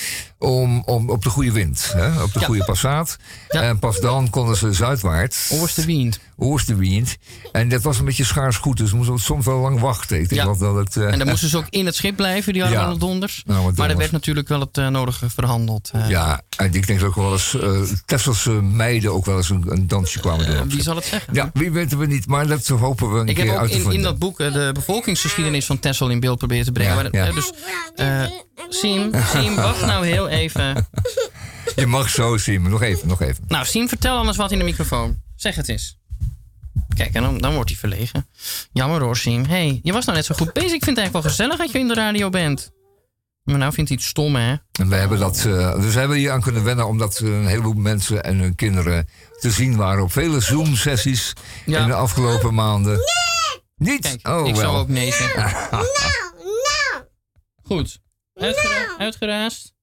om, om op de goede wind, hè, op de Ja. goede passaat. Ja. En pas dan konden ze zuidwaarts. Oosterwiend. Oosterwind. En dat was een beetje schaars goed, dus we moesten soms wel lang wachten. Ik denk Ja. dat het. eh, En dan moesten ze ook in het schip blijven, die hadden wel donders. Nou, maar er werd natuurlijk wel het eh, nodige verhandeld. eh. ja, en ik denk dat ook wel eens Tesselse meiden ook wel eens een, een dansje kwamen doen. Wie zal het zeggen? Ja, wie weten we niet, maar dat hopen we een Ik keer heb ook uit te in, in dat boek de bevolkingsgeschiedenis van Texel in beeld proberen te brengen. Ja, Maar, dus, Siem, Siem, wacht nou heel even. Je mag zo zien, maar nog even, nog even. Nou, Siem, vertel anders wat in de microfoon. Zeg het eens. Kijk, en dan, dan wordt hij verlegen. Jammer hoor, Siem. hey, je was nou net zo goed bezig. Ik vind het eigenlijk wel gezellig dat je in de radio bent. Maar nou vindt hij het stom, hè? En we hebben dat, eh, dus we hebben hier aan kunnen wennen omdat een heleboel mensen en hun kinderen te zien waren op vele Zoom-sessies Ja. in de afgelopen maanden. Niet? Kijk, oh, ik wel. zou ook nee zeggen. Nou, nou. Goed. Uitgera uitgeraasd.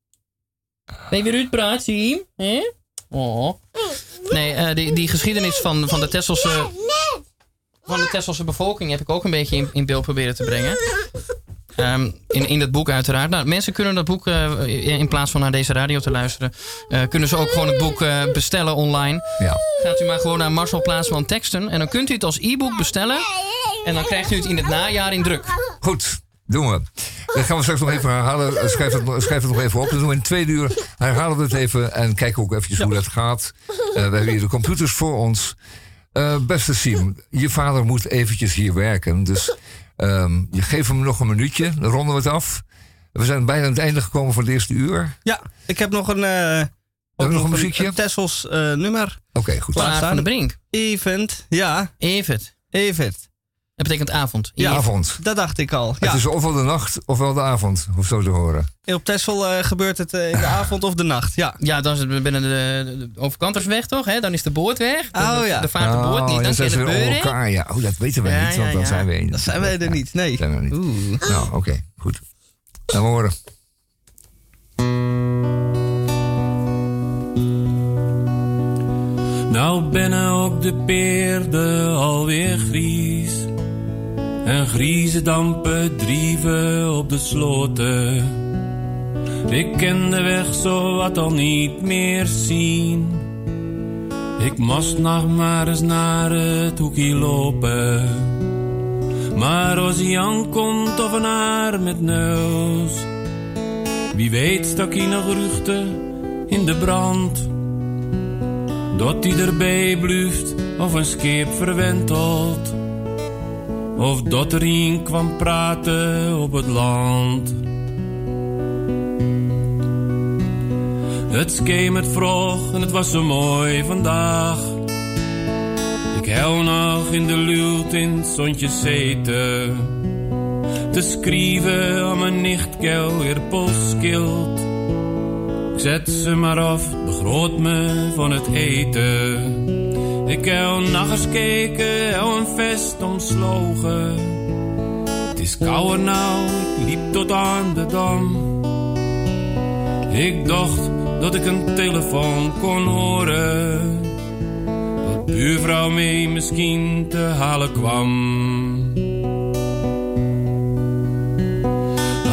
Ben je weer uitpraat, Siem? Hè? Oh. Nee, eh, die, die geschiedenis van, van de Tesselse... Van de Tesselse bevolking heb ik ook een beetje in, in beeld proberen te brengen. Ehm, in, in dat boek uiteraard. Nou, mensen kunnen dat boek, eh, in plaats van naar deze radio te luisteren... eh, kunnen ze ook gewoon het boek eh, bestellen online. Ja. Gaat u maar gewoon naar Marcel Plaatsman teksten. En dan kunt u het als e-book bestellen. En dan krijgt u het in het najaar in druk. Goed, doen we. Dat gaan we straks nog even herhalen. Schrijf het, schrijf het nog even op. Dan doen we in twee uur. Herhalen we het even en kijken ook eventjes hoe dat gaat. Eh, we hebben hier de computers voor ons. Eh, beste Siem, je vader moet eventjes hier werken. Dus ehm, je geeft hem nog een minuutje. Dan ronden we het af. We zijn bijna aan het einde gekomen van het eerste uur. Ja, ik heb nog een... eh ook nog een muziekje? Een Tessels eh, nummer. Oké, goed. Van van de Brink. Event. Ja, Evert. event. Dat betekent avond. Ja, Evert. avond. Dat dacht ik al. Ja. Het is ofwel de nacht ofwel de avond, of zo te horen. Op Texel eh, gebeurt het eh, in de avond of de nacht. Ja. Ja, dan is het binnen de, de, de overkantersweg toch? Hè? Dan is de boot weg. Dan- Oh, de, ja. de vaart de boot niet. ja, Dan zijn kan ze het weer elkaar. Ja, oh, dat weten wij Ja, niet, want ja, dan ja. zijn we Dat zijn wij er niet. Nee. Zijn we er niet. Oeh. Nou, oké, goed. Laat maar horen. Nou bennen ook de peerden alweer gries. En griezen dampen drieven op de sloten. Ik ken de weg zo wat al niet meer zien. Ik moest nog maar eens naar het hoekje lopen. Maar als aankomt of een haar met neus. Wie weet stak hij nog ruchten in de brand. Dat hij erbij blijft of een scheep verwentelt. Of dat er een kwam praten op het land. Het schemert vroeg en het was zo mooi vandaag. Ik hel nog in de luwt in het zonnetje zeten. Te schrijven aan mijn nichtkel weer polskilt. Ik zet ze maar af, begroot me van het eten. Ik heb eens kijken, hou een vest omslogen. Het is kouder nou, ik liep tot aan de dam. Ik dacht dat ik een telefoon kon horen. Dat buurvrouw mee misschien te halen kwam.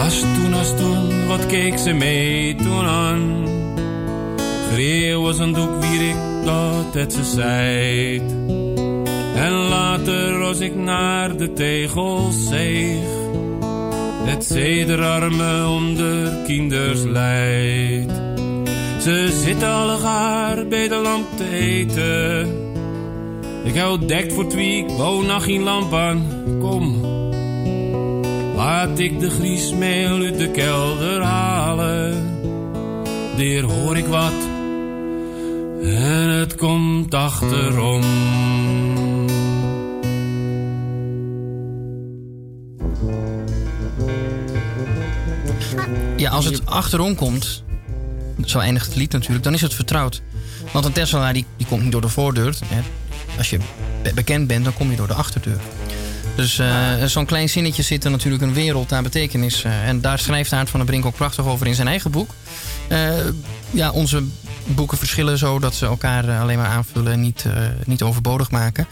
Als toen, als toen, wat keek ze mee toen aan? Greeuw was een doek wie ik dat het ze. En later als ik naar de tegels zeeg, het zederarmen om de kinders leidt. Ze zitten allegaar bij de lamp te eten. Ik hou dekt voor tweek, wou nog geen lamp aan. Kom, laat ik de griesmeel uit de kelder halen. Daar hoor ik wat en het komt achterom. Ja, als het achterom komt, zo eindigt het lied natuurlijk, dan is het vertrouwd. Want een Tesla die, die komt niet door de voordeur. Als je be- bekend bent, dan kom je door de achterdeur. Dus eh, zo'n klein zinnetje zit er natuurlijk een wereld aan betekenis. eh, en daar schrijft Aart van der Brink ook prachtig over in zijn eigen boek. Eh, ja, onze boeken verschillen zo dat ze elkaar alleen maar aanvullen en niet, niet overbodig maken.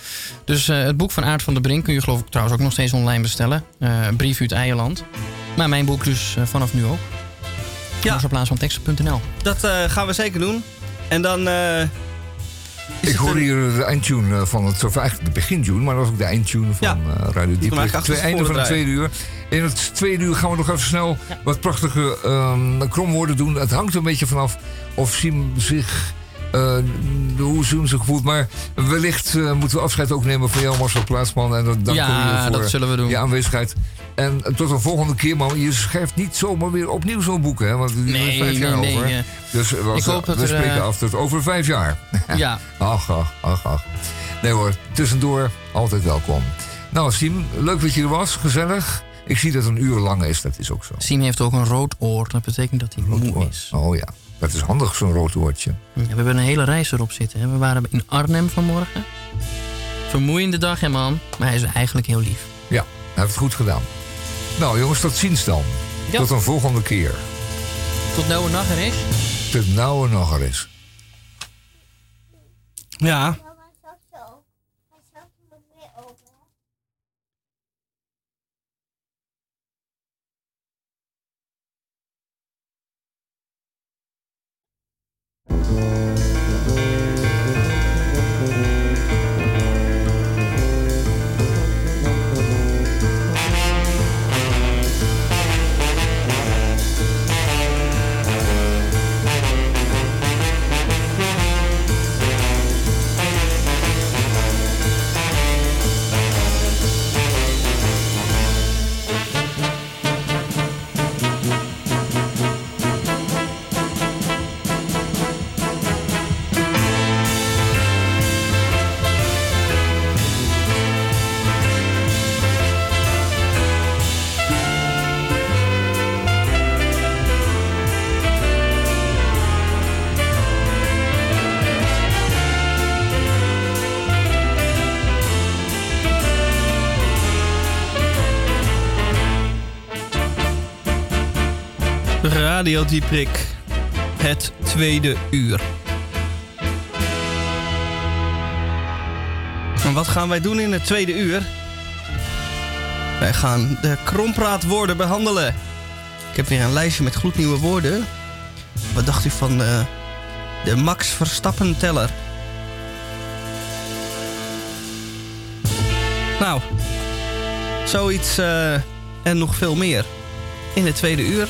Dus het boek van Aart van der Brink kun je geloof ik trouwens ook nog steeds online bestellen. Eh Brief uit Eierland. Maar mijn boek dus vanaf nu ook. Ja. op plaats van teksten.nl. Dat gaan we zeker doen. En dan... is Ik hoor een- hier de eindtune eh, van het, of eigenlijk de begintune, maar dat was ook de eindtune van Ja. eh, Radio eigenlijk Twee einde van het tweede uur. In het tweede uur gaan we nog even snel wat prachtige ehm, kromwoorden doen. Het hangt een beetje vanaf of Siem zich, hoe Siem zich voelt. Maar wellicht eh, moeten we afscheid ook nemen van jou, Marcel Plaatsman. En dan dank Ja, voor dat zullen we doen. je aanwezigheid. En eh, tot een volgende keer, maar je schrijft niet zomaar weer opnieuw zo'n boek, hè? Want er Nee, vijf jaar nee, nee, over. eh, Dus eh, was, ik hoop dat we er, spreken eh, af tot over vijf jaar. Ja, Ach, ach, ach, ach. Nee hoor, tussendoor altijd welkom. Nou, Siem, leuk dat je er was. Gezellig. Ik zie dat het een uur lang is, dat is ook zo. Siem heeft ook een rood oor. Dat betekent dat hij moe is. Oh ja, dat is handig, zo'n rood oortje. Ja, we hebben een hele reis erop zitten. hè. We waren in Arnhem vanmorgen. Vermoeiende dag, hè man. Maar hij is eigenlijk heel lief. Ja, hij heeft het goed gedaan. Nou jongens, tot ziens dan. Ja. Tot een volgende keer. Tot nou een nacht er is. Tot nou en nog eens. ja, Radio Dieprik. Het tweede uur. En wat gaan wij doen in het tweede uur? Wij gaan de krompraatwoorden behandelen. Ik heb weer een lijstje met gloednieuwe woorden. Wat dacht u van de Max Verstappen teller? Nou, zoiets eh, en nog veel meer in het tweede uur.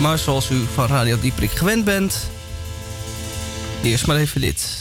Maar zoals u van Radio Dieprik gewend bent, eerst maar even dit.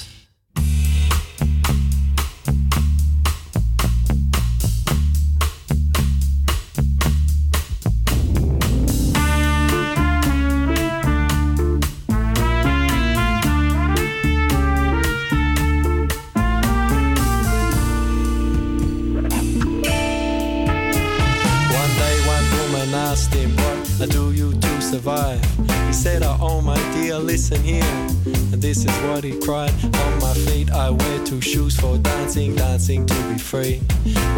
To be free.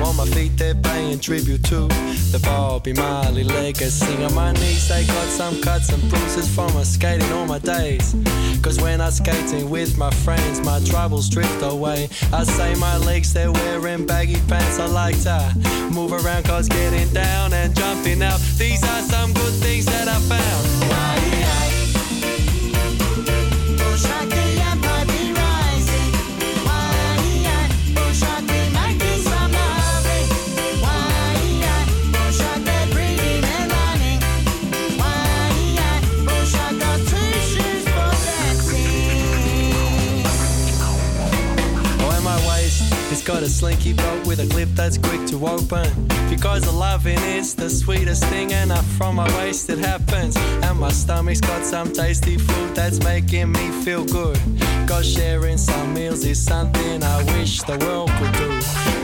On my feet, they're paying tribute to the Bobby Marley legacy. On my knees, they got some cuts and bruises from my skating all my days. Cause when I'm skating with my friends, my troubles drift away. I say my legs, they're wearing baggy pants. I like to move around, cause getting down and jumping out. These are some good things that I found. Got a slinky belt with a clip that's quick to open. Because the loving is the sweetest thing, and up from my waist it happens. And my stomach's got some tasty food that's making me feel good. Cause sharing some meals is something I wish the world could do.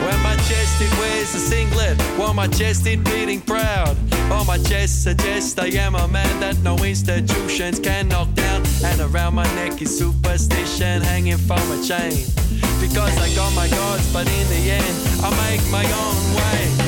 When my chest it wears a singlet, while my chest it beating proud. On my chest suggests I am a man that no institutions can knock down. And around my neck is superstition hanging from a chain. Because I got my gods, but in the end, I make my own way.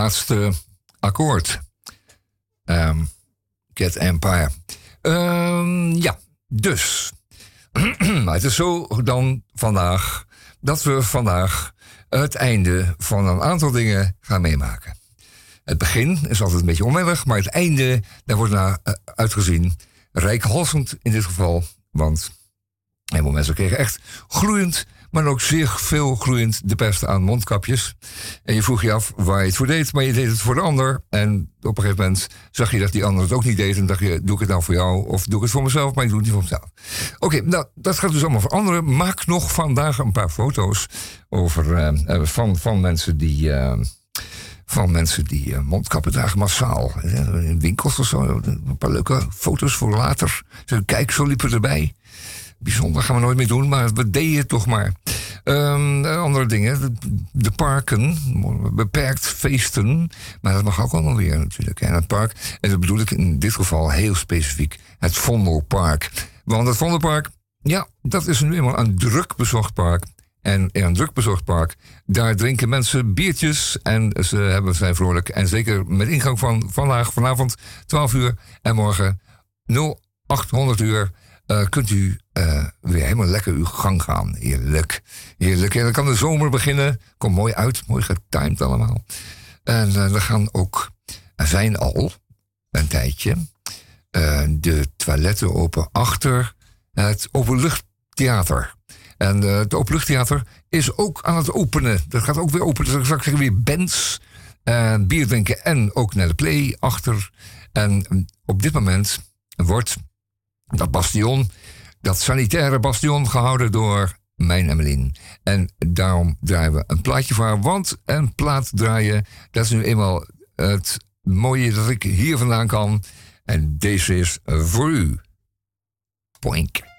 Laatste akkoord. Ehm Cat Empire. Ehm, ja, dus. Het is zo dan vandaag dat we vandaag het einde van een aantal dingen gaan meemaken. Het begin is altijd een beetje onwennig, maar het einde, daar wordt naar eh, uitgezien. Rijkhalsend in dit geval, want helemaal mensen kregen echt gloeiend, maar ook zeer veel gloeiend de pest aan mondkapjes. En je vroeg je af waar je het voor deed, maar je deed het voor de ander. En op een gegeven moment zag je dat die ander het ook niet deed. En dacht je, doe ik het nou voor jou of doe ik het voor mezelf, maar ik doe het niet voor mezelf. Oké, nou, dat gaat dus allemaal veranderen. Maak nog vandaag een paar foto's over, eh, eh, van, van mensen die... eh, van mensen die mondkappen dragen massaal. In winkels of zo. Een paar leuke foto's voor later. Kijk, zo liepen erbij. Bijzonder gaan we nooit meer doen, maar we deden het toch maar. Ehm, eh, andere dingen, de, parken, beperkt feesten. Maar dat mag ook allemaal weer natuurlijk. En het park, en dat bedoel ik in dit geval heel specifiek, het Vondelpark. Want het Vondelpark, ja, dat is nu eenmaal een druk bezocht park. En in een druk bezocht park, daar drinken mensen biertjes en ze hebben, zijn vrolijk. En zeker met ingang van vandaag, vanavond 12 uur en morgen 0800 uur eh, kunt u eh, weer helemaal lekker uw gang gaan. Heerlijk. Heerlijk. En dan kan de zomer beginnen. Komt mooi uit, mooi getimed allemaal. En eh, er gaan ook, er zijn al een tijdje eh, de toiletten open achter het openluchttheater. En eh, het openluchttheater is ook aan het openen. Dat gaat ook weer openen. Dus zeggen we weer bands, eh, bier drinken en ook naar de play achter. En mm, op dit moment wordt dat bastion, dat sanitaire bastion, gehouden door mijn Emmeline. En daarom draaien we een plaatje voor haar. Want een plaat draaien, dat is nu eenmaal het mooie dat ik hier vandaan kan. En deze is voor u. Poink.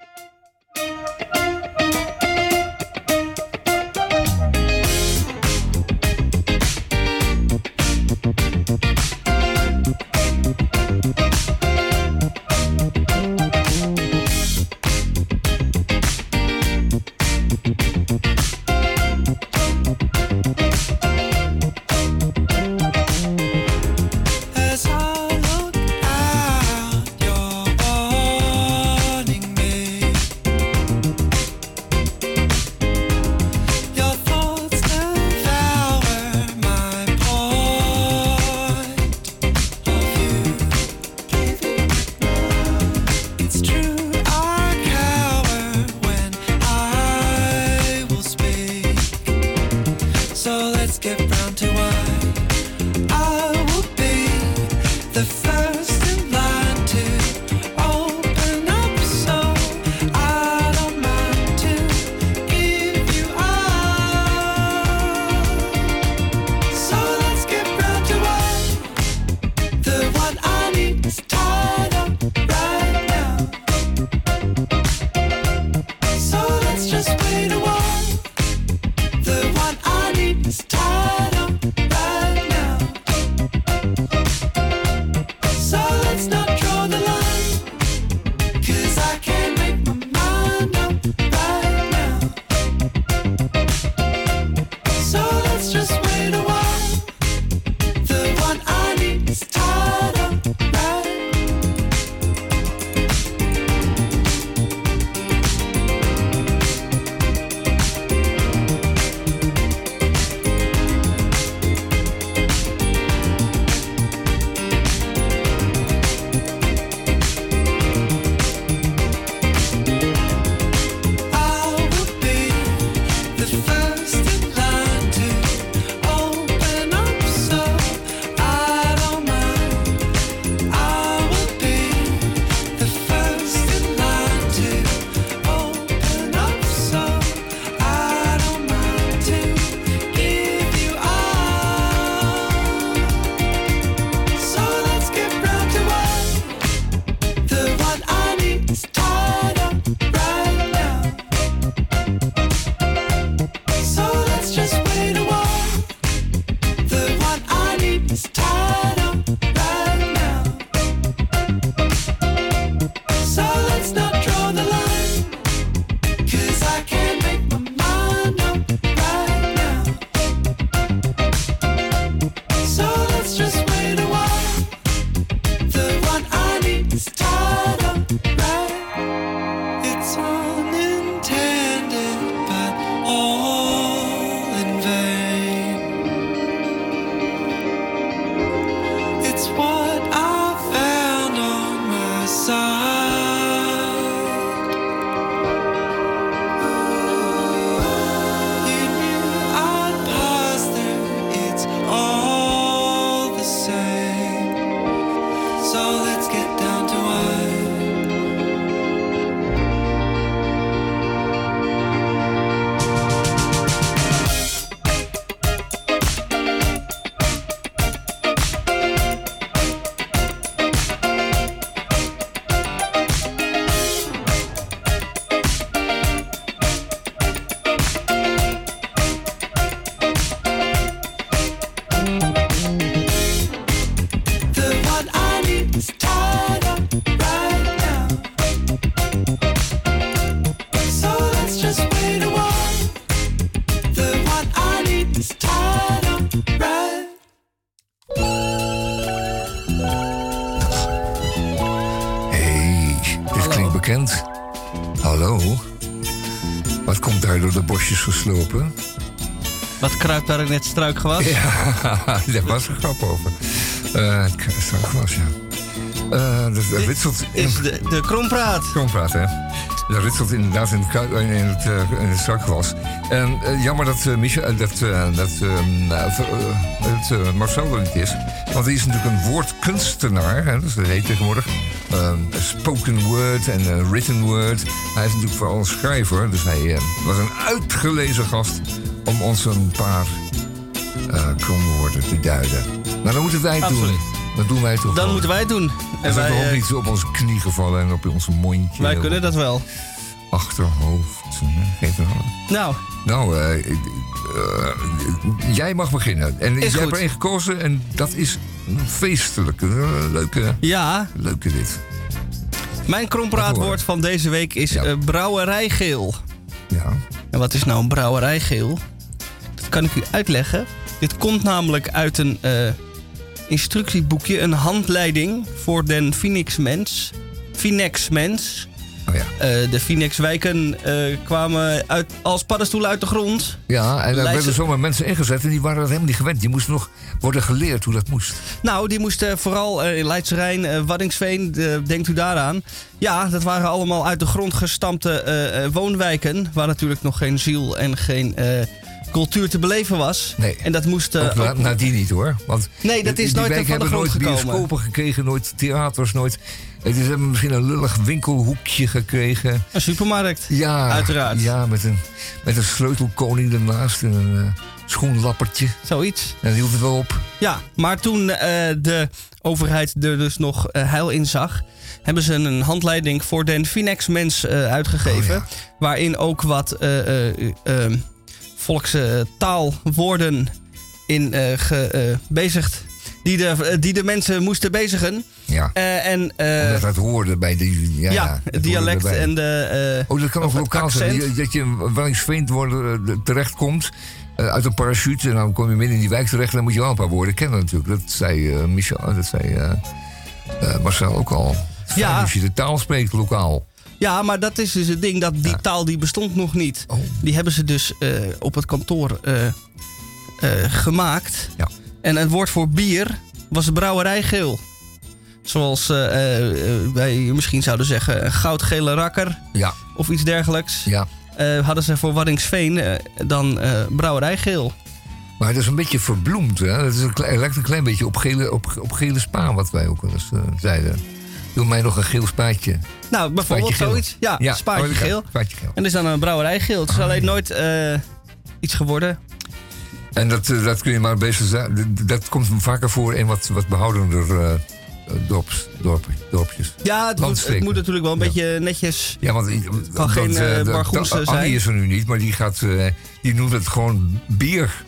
Kruipt daar in het struikgewas? Ja, daar was een grap over. Eh het struikgewas, ja. Eh dat, dat ritselt... Is de, de krompraat. Krompraat, hè? Dat ritselt inderdaad in het, kruid- in het, eh, in het struikgewas. En eh, jammer dat, eh, Michel, eh, dat, eh, dat eh, eh, het, eh, Marcel er niet is. Want hij is natuurlijk een woordkunstenaar. Hè, dus dat heet tegenwoordig. Spoken word en eh, written word. Hij is natuurlijk vooral een schrijver. Dus hij eh, was een uitgelezen gast om ons een paar eh kromwoorden te duiden. Nou, dan moeten wij het doen. Absoluut. Dat doen wij toch Dan moeten wij het doen. En En zijn wij, we ook eh, niet op onze knie gevallen en op ons mondje. wij kunnen dat wel. Achterhoofd. eh, Geef het. Nou, Nou, jij mag beginnen. En Is jij hebt er één gekozen en dat is eh, leuke, ja, leuke dit. mijn krompraatwoord van deze week is Ja. brouwerijgeel. Ja. En wat is nou een brouwerijgeel? Kan ik u uitleggen. Dit komt namelijk uit een eh, instructieboekje, een handleiding voor den Phoenix-mens. Phoenix-mens. Oh ja. Eh, de Phoenix-wijken eh, kwamen uit, als paddenstoelen uit de grond. Ja, en daar werden zomaar mensen ingezet en die waren dat helemaal niet gewend. Die moesten nog worden geleerd hoe dat moest. Nou, die moesten vooral in Leidse Rijn, Waddingsveen, de- denkt u daaraan. Ja, dat waren allemaal uit de grond gestampte woonwijken. Waar natuurlijk nog geen ziel en geen cultuur te beleven was. Nee. En dat moest... Ook na- ook- nadien niet hoor. Want Nee, dat die- is die nooit van de hebben grond nooit gekomen. bioscopen gekregen, nooit theaters, nooit... Het is, misschien een lullig winkelhoekje gekregen. Een supermarkt. Ja, Uiteraard. Ja, met een, met een sleutelkoning ernaast en een eh, schoenlappertje. Zoiets. En dat hield het wel op. Ja, maar toen eh, de overheid er dus nog eh, heil in zag... hebben ze een handleiding voor den Finex-mens uitgegeven. Oh, Waarin ook wat eh, eh, eh, volkstaalwoorden in eh gebezigd... Die de, eh, die de mensen moesten bezigen. Ja. Eh, en, eh, Omdat dat hoorde bij die... Ja, ja, dat het dialect en de... eh, Oh, dat kan ook lokaal zijn. Dat je in Wellingsveen worden, eh, terechtkomt eh, uit een parachute... en dan kom je midden in die wijk terecht... en dan moet je wel een paar woorden kennen natuurlijk. Dat zei eh, Michel, dat zei eh, eh, Marcel ook al. Fijn Ja. Als je de taal spreekt, lokaal. Ja, maar dat is dus het ding, dat die taal die bestond nog niet. Oh. Die hebben ze dus eh, op het kantoor eh, eh, gemaakt. Ja. En het woord voor bier was brouwerijgeel. Zoals wij misschien zouden zeggen een goudgele rakker Ja, of iets dergelijks. ja. Hadden ze voor Waddingsveen dan brouwerijgeel. Maar het is een beetje verbloemd. Hè? Het, is een lijkt een klein beetje op gele, op, op gele spa, wat wij ook wel eens zeiden. Doe mij nog een geel spaatje. Nou, bijvoorbeeld Spaatje geel. zoiets. Ja, spaatje oh, geel. Spaatje geel. En is dan een brouwerijgeel. Het is alleen nooit eh, iets geworden. En dat, eh, dat kun je maar best zeggen. Dat- komt vaker voor in wat, wat behoudender eh dorps, dorp, dorpjes. Ja, het moet, het moet natuurlijk wel een Ja. beetje netjes. Ja, want Kan geen, eh, zijn. Annie is er nu niet, maar die, gaat, die noemt het gewoon bier.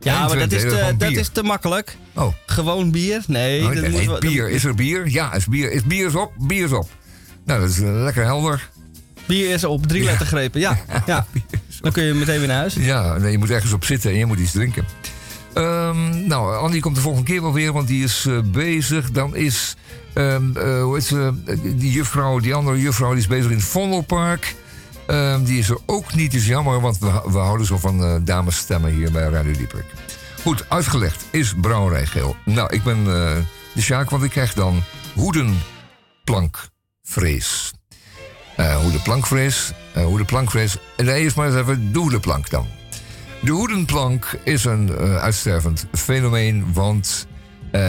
Ja, maar dat is, te, gewoon dat is te makkelijk. Oh, Gewoon bier? Nee, oh, dat nee, moet bier. Is er bier? Ja, is bier. Is bier is op? Bier is op. Nou, dat is eh, lekker helder. bier is op drie lettergrepen. Ja, ja. Dan kun je meteen weer naar huis. Ja, nee, je moet ergens op zitten en je moet iets drinken. Ehm, nou, Andy komt de volgende keer wel weer, want die is eh, bezig. Dan is, ehm, eh, hoe heet ze, die juffrouw, die andere juffrouw, die is bezig in het Vondelpark. Ehm, die is er ook niet, is jammer, want we, we houden zo van damesstemmen hier bij Radio Dieprik. Goed, uitgelegd is brouwerijgeel. Nou, ik ben eh, de Sjaak, want ik krijg dan hoedenplankvrees. Eh hoedenplankvrees, eh hoedenplankvrees. En nee, eerst maar eens even de hoedenplank dan. De hoedenplank is een uitstervend fenomeen, want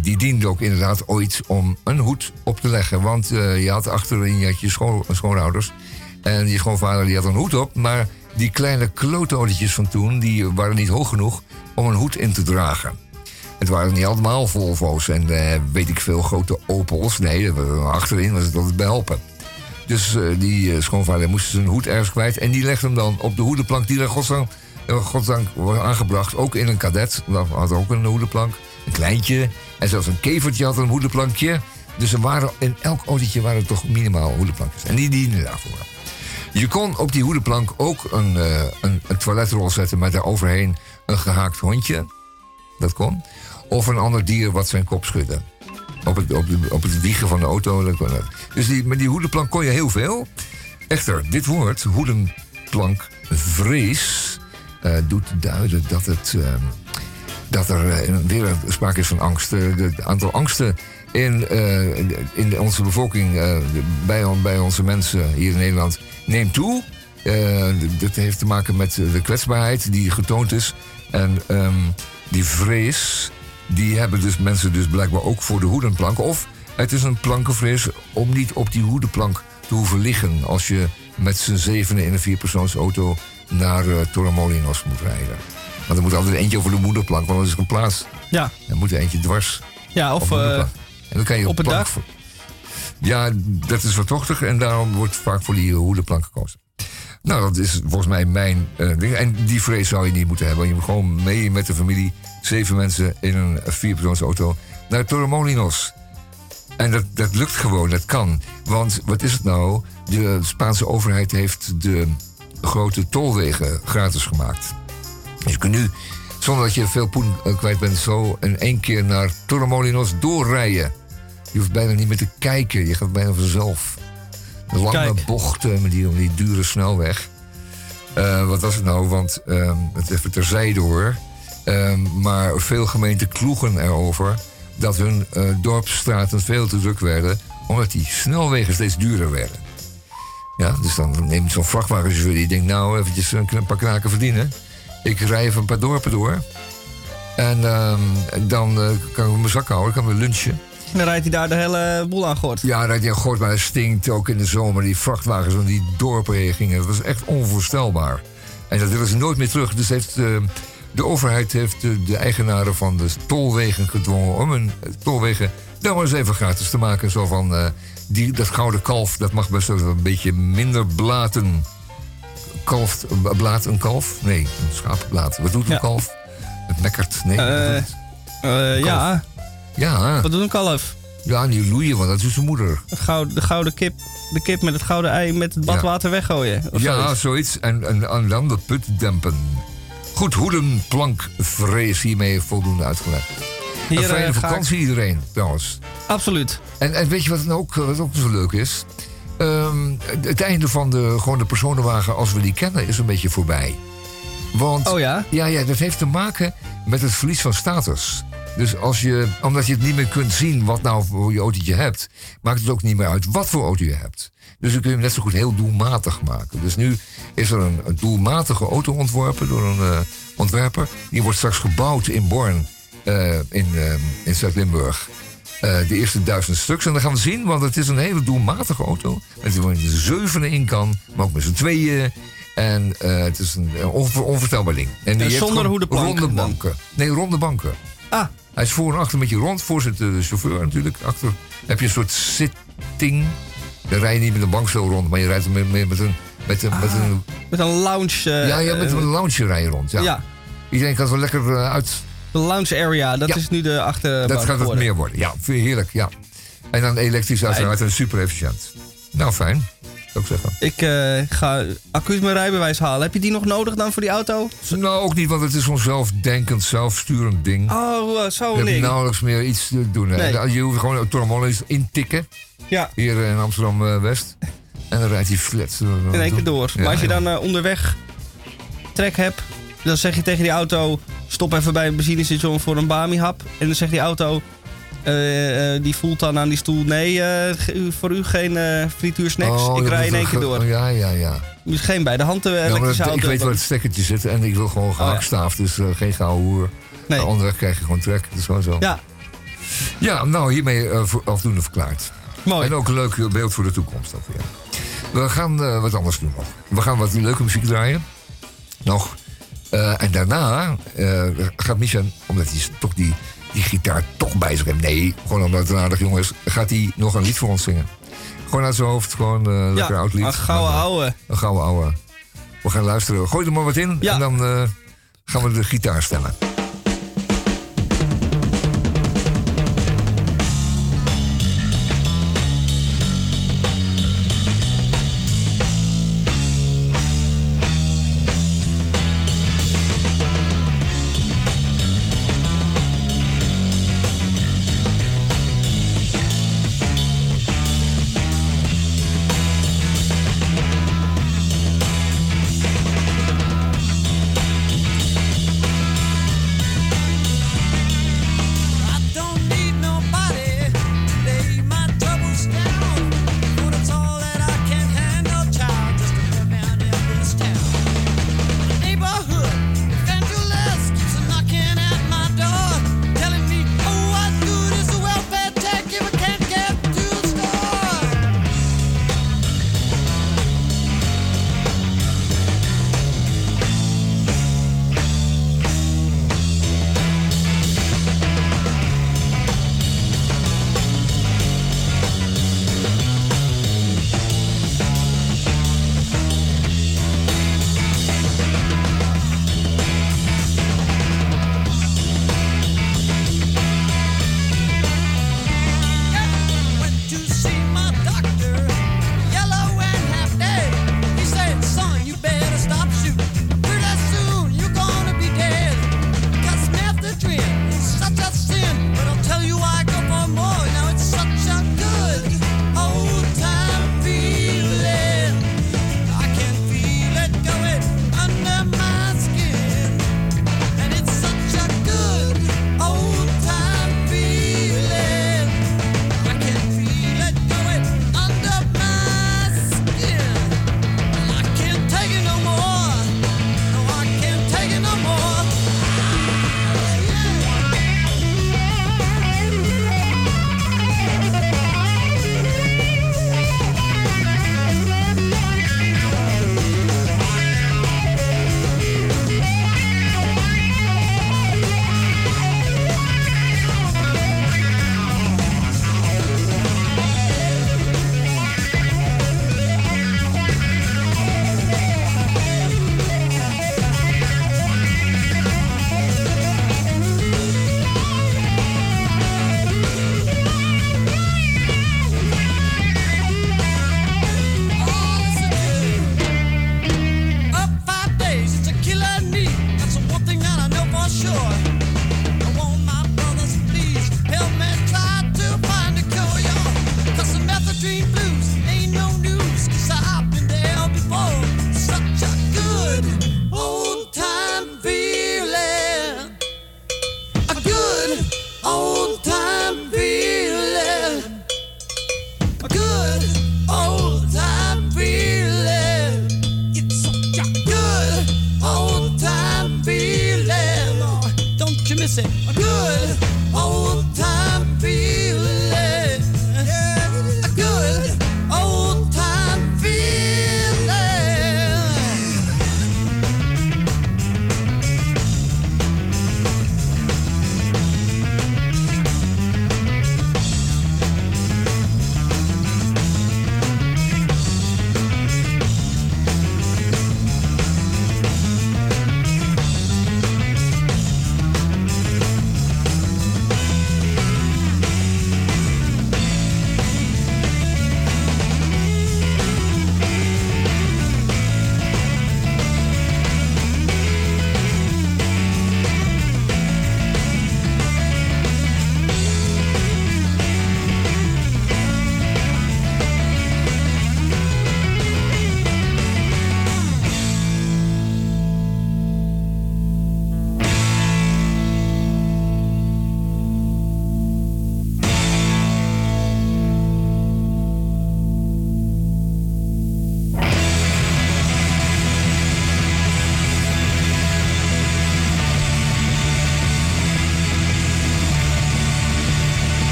die diende ook inderdaad ooit om een hoed op te leggen. Want je had achterin je, had je schoon, schoonouders en je schoonvader die had een hoed op, maar die kleine klootolletjes van toen die waren niet hoog genoeg om een hoed in te dragen. Het waren niet allemaal Volvo's en eh, weet ik veel grote Opels. Nee, er achterin was het altijd behelpen. Dus eh, die eh, schoonvader moest zijn hoed ergens kwijt. En die legde hem dan op de hoedenplank die er godzijdank, eh, godzijdank was aangebracht. Ook in een kadet. Dat had ook een hoedenplank. Een kleintje. En zelfs een kevertje had een hoedenplankje. Dus er waren, in elk autootje waren er toch minimaal hoedenplankjes. En die dienden daarvoor. Je kon op die hoedenplank ook een, eh, een, een toiletrol zetten met daaroverheen een gehaakt hondje. Dat kon. Of een ander dier wat zijn kop schudde. Op het, op, de, wiegen van de auto. Dus die, met die hoedenplank kon je heel veel. Echter, dit woord, hoedenplankvrees, eh doet duiden dat, het, eh, dat er weer sprake is van angst. Het aantal angsten in, eh, in onze bevolking, eh, bij, bij onze mensen hier in Nederland, neemt toe. Eh, dat heeft te maken met de kwetsbaarheid die getoond is. En ehm, die vrees, die hebben dus mensen dus blijkbaar ook voor de hoedenplank. Of het is een plankenvrees om niet op die hoedenplank te hoeven liggen... als je met z'n zevenen in een vierpersoonsauto naar uh, Torremolinos moet rijden. Want er moet altijd eentje over de moederplank, want dat is een plaats. Ja. Er moet er eentje dwars. Ja, of. En dan kan je op plank dak. voor- Ja, dat is wat tochtig en daarom wordt vaak voor die hoedenplank gekozen. Nou, dat is volgens mij mijn eh, ding. En die vrees zou je niet moeten hebben. Je moet gewoon mee met de familie, zeven mensen in een vierpersoonsauto, naar Torremolinos. En dat, dat lukt gewoon, dat kan. Want wat is het nou? De Spaanse overheid heeft de grote tolwegen gratis gemaakt. Dus je kunt nu, zonder dat je veel poen eh, kwijt bent, zo in één keer naar Torremolinos doorrijden. Je hoeft bijna niet meer te kijken, je gaat bijna vanzelf. De lange Kijk. bochten met die, die dure snelweg. Eh, wat was het nou? Want ehm, het even terzijde hoor. Ehm, maar veel gemeenten kloegen erover dat hun eh, dorpsstraten veel te druk werden, omdat die snelwegen steeds duurder werden. Ja, dus dan neemt zo'n vrachtwagenchauffeur die denkt, nou, eventjes een paar knaken verdienen. Ik rij even een paar dorpen door. En ehm, dan eh, kan ik mijn zak houden, kan we lunchen. Dan rijdt hij daar de hele boel aan gort. Ja, rijdt hij gort, maar het stinkt ook in de zomer. Die vrachtwagens van die dorpen heen gingen. Dat was echt onvoorstelbaar. En dat willen ze nooit meer terug. Dus heeft, eh, de overheid heeft de, de eigenaren van de tolwegen gedwongen... om hun tolwegen dan maar eens even gratis te maken. Zo van, eh, die, dat gouden kalf, dat mag best wel een beetje minder blaten. Kalft, eh, blaat een kalf? Nee, een schaapblaat. Wat doet een Ja. kalf? Het mekkert. Nee, Eh, eh, ja, Ja, wat doet een kalf? ja, die loeien, want dat is zijn moeder. Gouden, de gouden kip, de kip met het gouden ei met het badwater weggooien. Of ja, zoiets. zoiets. En, en, en dan de put dempen. Goed, hoedenplankvrees hiermee voldoende uitgelegd. Hier, een fijne eh, vakantie iedereen, trouwens. Absoluut. En, en weet je wat, ook, wat ook zo leuk is? Ehm, het einde van de, gewoon de personenwagen als we die kennen is een beetje voorbij. Want Oh ja? ja, ja, dat heeft te maken met het verlies van status. Dus als je, omdat je het niet meer kunt zien wat nou voor je autootje hebt, maakt het ook niet meer uit wat voor auto je hebt. Dus dan kun je hem net zo goed heel doelmatig maken. Dus nu is er een, een doelmatige auto ontworpen door een eh, ontwerper. Die wordt straks gebouwd in Born, eh, in, eh, in Zuid-Limburg. De eerste duizend stuks. En dan gaan we zien, want het is een hele doelmatige auto. Met je zevenen in kan, maar ook met z'n tweeën. En het is een onver- onvoorstelbaar ding. En, die zonder gewoon hoedenplank Ronde dan? banken. Nee, ronde banken. Ah, Hij is voor en achter met je rond. Voor zit de chauffeur natuurlijk. Achter heb je een soort sitting. Dan rij je niet met een bankstel rond, maar je rijdt met, met, met een... Met een, met een met een lounge... ja, ja, met eh, een lounge rij je rond. Ja. ja. Iedereen kan wel lekker eh, uit... de lounge area, dat Ja. is nu de achterbank Dat gaat het meer worden. Ja, heerlijk, ja. En dan elektrisch uiteraard en super efficiënt. Nou, fijn. Zou ik zeggen. Ik eh, ga accu's mijn rijbewijs halen. Heb je die nog nodig dan voor die auto? Nou, ook niet, want het is zo'n zelfdenkend, zelfsturend ding. Oh, eh, Je zo'n hebt nauwelijks meer iets te doen. hè. Nee. Je hoeft gewoon Torremolinos intikken. Ja. Hier in Amsterdam-West. en dan rijdt hij flat. In één keer door. Ja, maar als je dan eh, onderweg trek hebt, dan zeg je tegen die auto: stop even bij een benzinestation voor een Bami-hap. En dan zegt die auto: eh, eh, die voelt dan aan die stoel: nee, eh, voor u geen frituursnacks. Oh, ik rij in één keer door. Ja, ja, ja. Dus geen bij de hand eh, Ja, dat- ik weet waar het stekkertje zit en ik wil gewoon gehaktstaaf. Dus geen gouden hoer. Nee. Onderweg krijg je gewoon trek. Is gewoon zo. Ja, Ja, nou, hiermee voor- afdoende verklaard. mooi. En ook een leuk beeld voor de toekomst. Ook weer. We gaan wat anders doen nog. We gaan wat leuke muziek draaien. Nog. En daarna gaat Micha, omdat hij toch die, die gitaar toch bij zich heeft. Nee, gewoon omdat het een aardig jongen is. Gaat hij nog een lied voor ons zingen. Gewoon uit zijn hoofd. Gewoon een lekker oud lied. een gouden ouwe. Een gouden ouwe. We gaan luisteren. Gooi er maar wat in. Ja. En dan eh, gaan we de gitaar stemmen.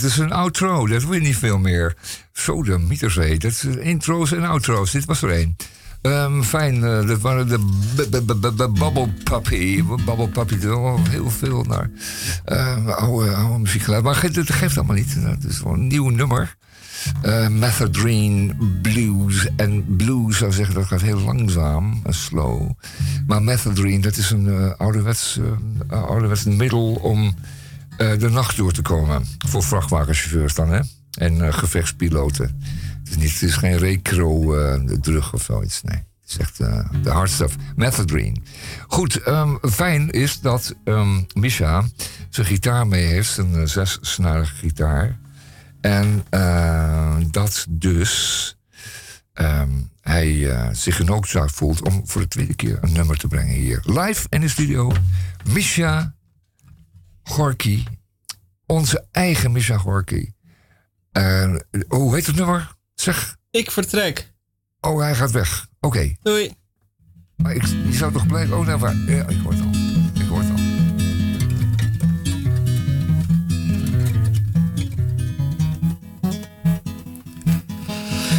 Dit is een outro. Dat wil je niet veel meer. Zo de mieterzee. Dat is intro's en outro's. Dit was er één. Ehm, fijn, eh, dat waren de Bubble Puppy. Bubble Puppy, er wel heel veel naar eh, oude, oude muziek geluid. Maar ge- dat geeft allemaal niet. Het is gewoon een nieuw nummer. Methadrene Blues. En blues zou zeggen, dat gaat heel langzaam en slow. Maar Methadrene, dat is een eh, ouderwets, eh, ouderwets middel om de nacht door te komen. Voor vrachtwagenchauffeurs dan, hè? En eh, gevechtspiloten. Het is, niet, het is geen recro-drug of zoiets, nee. Het is echt eh, de hard stuff. Methadrene. Goed, ehm, fijn is dat ehm Misha zijn gitaar mee heeft. Een zessnarige gitaar. En eh, dat dus ehm, hij eh, zich genoodzaakt voelt om voor de tweede keer een nummer te brengen hier. Live in de studio. Misha Gorky. Onze eigen Misha Gorky. Oh, hoe heet het nummer? Zeg. Ik vertrek. Oh, hij gaat weg. Oké. Doei. Maar ik, je zou toch blijven... Oh, nou, waar? Ja, ik hoor het al.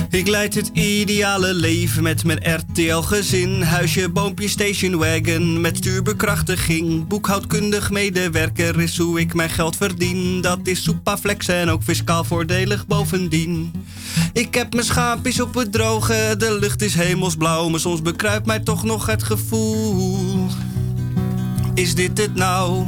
Ik leid het ideale leven met mijn RTL-gezin. Huisje, boompje, stationwagon met stuurbekrachtiging. Boekhoudkundig medewerker is hoe ik mijn geld verdien. Dat is soepaflex en ook fiscaal voordelig bovendien. Ik heb mijn schaapjes op het droge, de lucht is hemelsblauw. Maar soms bekruipt mij toch nog het gevoel. Is dit het nou?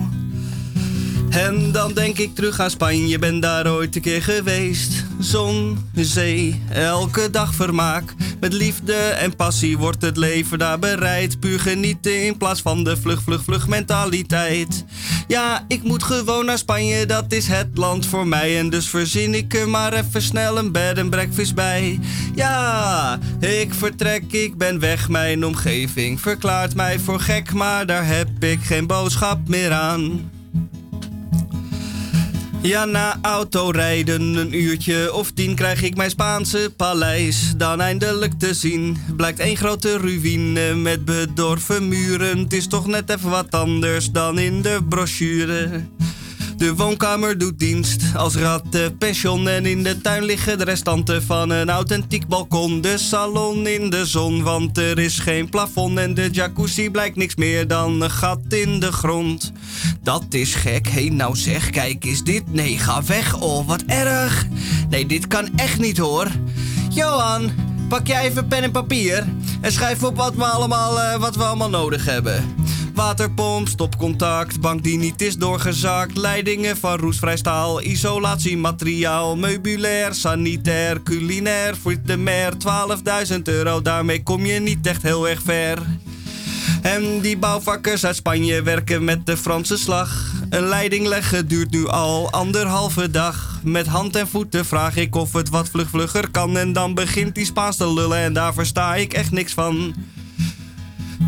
En dan denk ik terug aan Spanje, ben daar ooit een keer geweest. Zon, zee, elke dag vermaak. Met liefde en passie wordt het leven daar bereid. Puur genieten in plaats van de vlug, vlug, vlug mentaliteit. Ja, ik moet gewoon naar Spanje, dat is het land voor mij. En dus verzin ik er maar even snel een bed en breakfast bij. Ja, ik vertrek, ik ben weg. Mijn omgeving verklaart mij voor gek, maar daar heb ik geen boodschap meer aan. Ja, na autorijden een uurtje of tien krijg ik mijn Spaanse paleis dan eindelijk te zien. Blijkt één grote ruïne met bedorven muren. Het is toch net even wat anders dan in de brochure. De woonkamer doet dienst als rattenpension en in de tuin liggen de restanten van een authentiek balkon. De salon in de zon, want er is geen plafond en de jacuzzi blijkt niks meer dan een gat in de grond. Dat is gek, hé nou zeg, kijk is dit? Nee, ga weg, oh wat erg. Nee, dit kan echt niet hoor. Johan, pak jij even pen en papier en schrijf op wat we allemaal, eh, wat we allemaal nodig hebben. Waterpomp, stopcontact, bank die niet is doorgezakt, leidingen van roestvrij staal, isolatiemateriaal, meubilair, sanitair, culinair, voor de mer 12.000 euro, daarmee kom je niet echt heel erg ver. En die bouwvakkers uit Spanje werken met de Franse slag. Een leiding leggen duurt nu al anderhalve dag. Met hand en voeten vraag ik of het wat vlug vlugger kan. En dan begint die Spaans te lullen en daar versta ik echt niks van.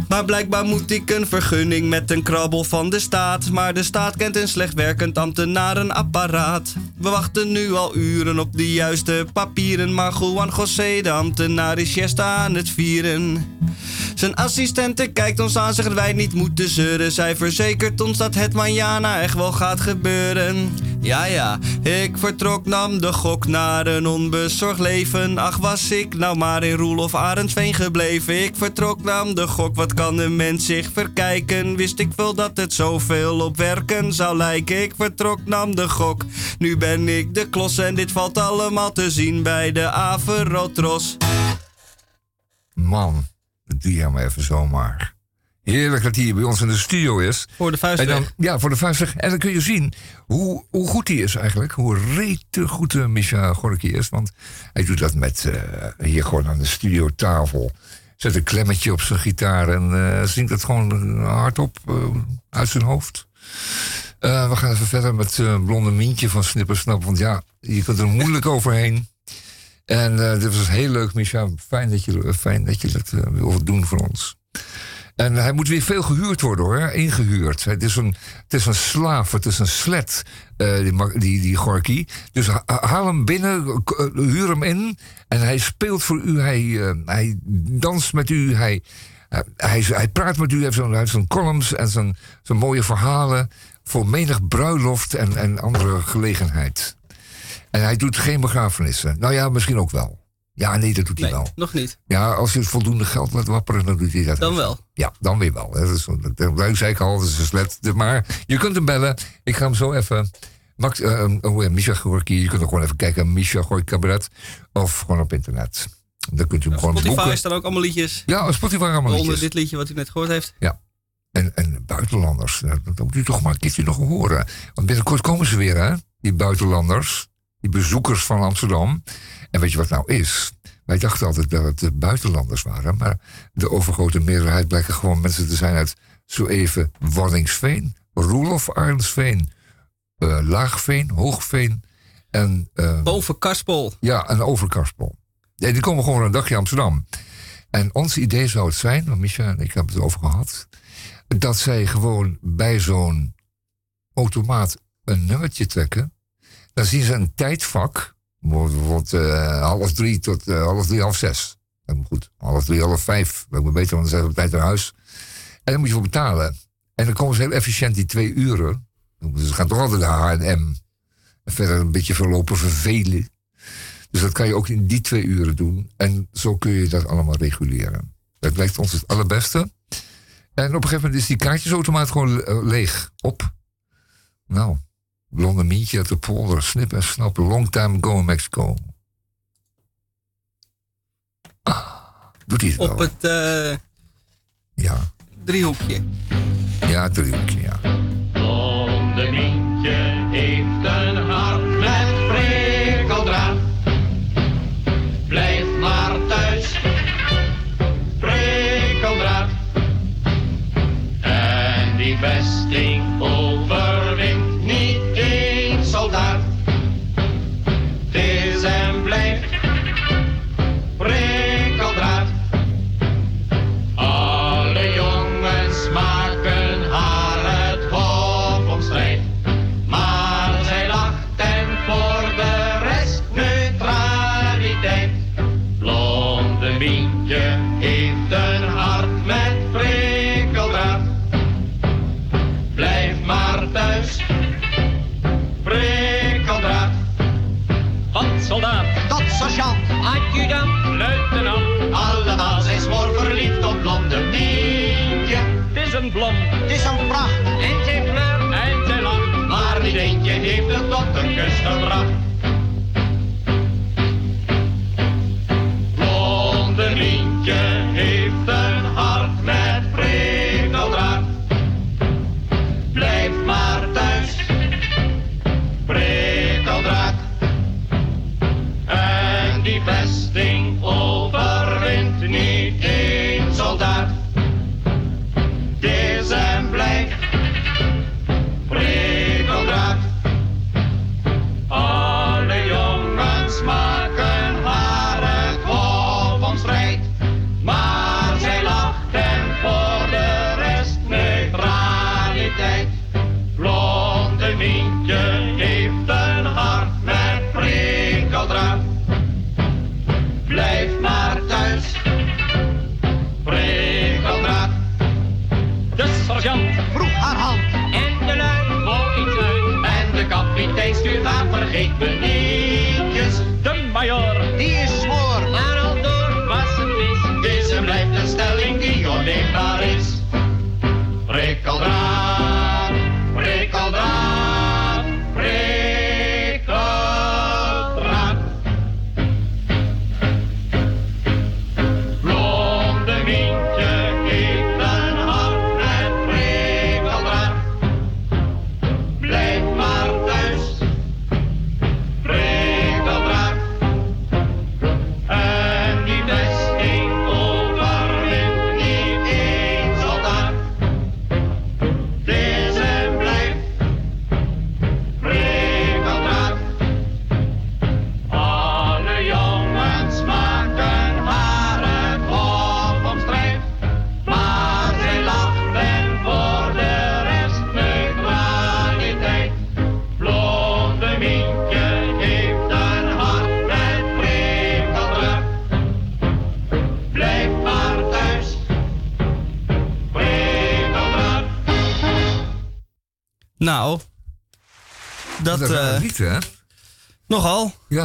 Maar blijkbaar moet ik een vergunning met een krabbel van de staat. Maar de staat kent een slecht werkend ambtenarenapparaat. We wachten nu al uren op de juiste papieren. Maar Juan José, de ambtenaar, is siesta aan het vieren. Zijn assistente kijkt ons aan, zegt wij niet moeten zeuren. Zij verzekert ons dat het manjana echt wel gaat gebeuren. Ja, ja, ik vertrok, nam de gok naar een onbezorgd leven. Ach, was ik nou maar in Roel of Arendsveen gebleven. Ik vertrok, nam de gok, wat kan een mens zich verkijken? Wist ik wel dat het zoveel op werken zou lijken. Ik vertrok, nam de gok, nu ben ik de klos. En dit valt allemaal te zien bij de Averotros. Man, dat doe je maar even zomaar. Heerlijk dat hij hier bij ons in de studio is. Voor de En vuistweg. dan, ja, voor de vuistweg. En dan kun je zien hoe, hoe goed hij is eigenlijk. Hoe rete goed uh, Misha Gorky is. Want hij doet dat met eh, hier gewoon aan de studiotafel. Zet een klemmetje op zijn gitaar en eh, zingt het gewoon hardop eh, uit zijn hoofd. Eh, we gaan even verder met eh, Blonde Mientje van Snippersnap. Want ja, je kunt er moeilijk overheen. En eh, dit was heel leuk, Misha. Fijn dat je, fijn dat, je dat eh, wil doen voor ons. En hij moet weer veel gehuurd worden hoor, ingehuurd. Het is een, het is een slaaf, het is een slet, eh, die, die, die Gorky. Dus ha- haal hem binnen, eh, huur hem in. En hij speelt voor u, hij, eh, hij danst met u, hij, hij, hij, praat met u. Hij heeft zo'n columns en zijn, zijn mooie verhalen. Voor menig bruiloft en, en andere gelegenheid. En hij doet geen begrafenissen. Nou ja, misschien ook wel. Ja, nee, dat doet hij wel. Nog niet. Ja, als je voldoende geld laat wapperen, dan doet hij dat. Dan wel. Ja, dan weer wel. Dat is, dat, dat zei ik al, dat is een slet. Maar je kunt hem bellen. Ik ga hem zo even... Max, eh, oh ja, Misha Gorky. Je kunt ook gewoon even kijken. Misha Gorky Cabaret. Of gewoon op internet. Dan kunt u hem gewoon Spotify boeken. staan ook allemaal liedjes. Ja, Spotify allemaal Onder liedjes. dit liedje wat u net gehoord heeft. Ja. En, en buitenlanders, nou, dat moet u toch maar een keertje nog horen. Want binnenkort komen ze weer, hè? Die buitenlanders, die bezoekers van Amsterdam. En weet je wat nou is? Wij dachten altijd dat het de buitenlanders waren, maar de overgrote meerderheid blijken gewoon mensen te zijn uit zo even Waddinxveen, Roelof Arnsveen, eh, Laagveen, Hoogveen en... Boven Karspel. ja, een overkarspel. Nee, die komen gewoon een dagje Amsterdam. En ons idee zou het zijn, want Micha en ik hebben het over gehad, dat zij gewoon bij zo'n automaat een nummertje trekken. Dan zien ze een tijdvak, bijvoorbeeld eh, half drie tot eh, half drie, half zes. Dat moet goed, half drie, half vijf. Dat moet beter, want dan zijn we op tijd naar huis. En dan moet je voor betalen. En dan komen ze heel efficiënt die twee uren. Ze gaan toch altijd naar H&M. En verder een beetje verlopen vervelen. Dus dat kan je ook in die twee uren doen. En zo kun je dat allemaal reguleren. Dat lijkt ons het allerbeste. En op een gegeven moment is die kaartjesautomaat gewoon eh, leeg. Op. Nou, blonde mientje uit de polder. Snip en snap. Long time ago in Mexico. Ah, doet hij het wel? Op het eh, Ja. driehoekje. Ja, driehoekje, ja. Blonde Mientje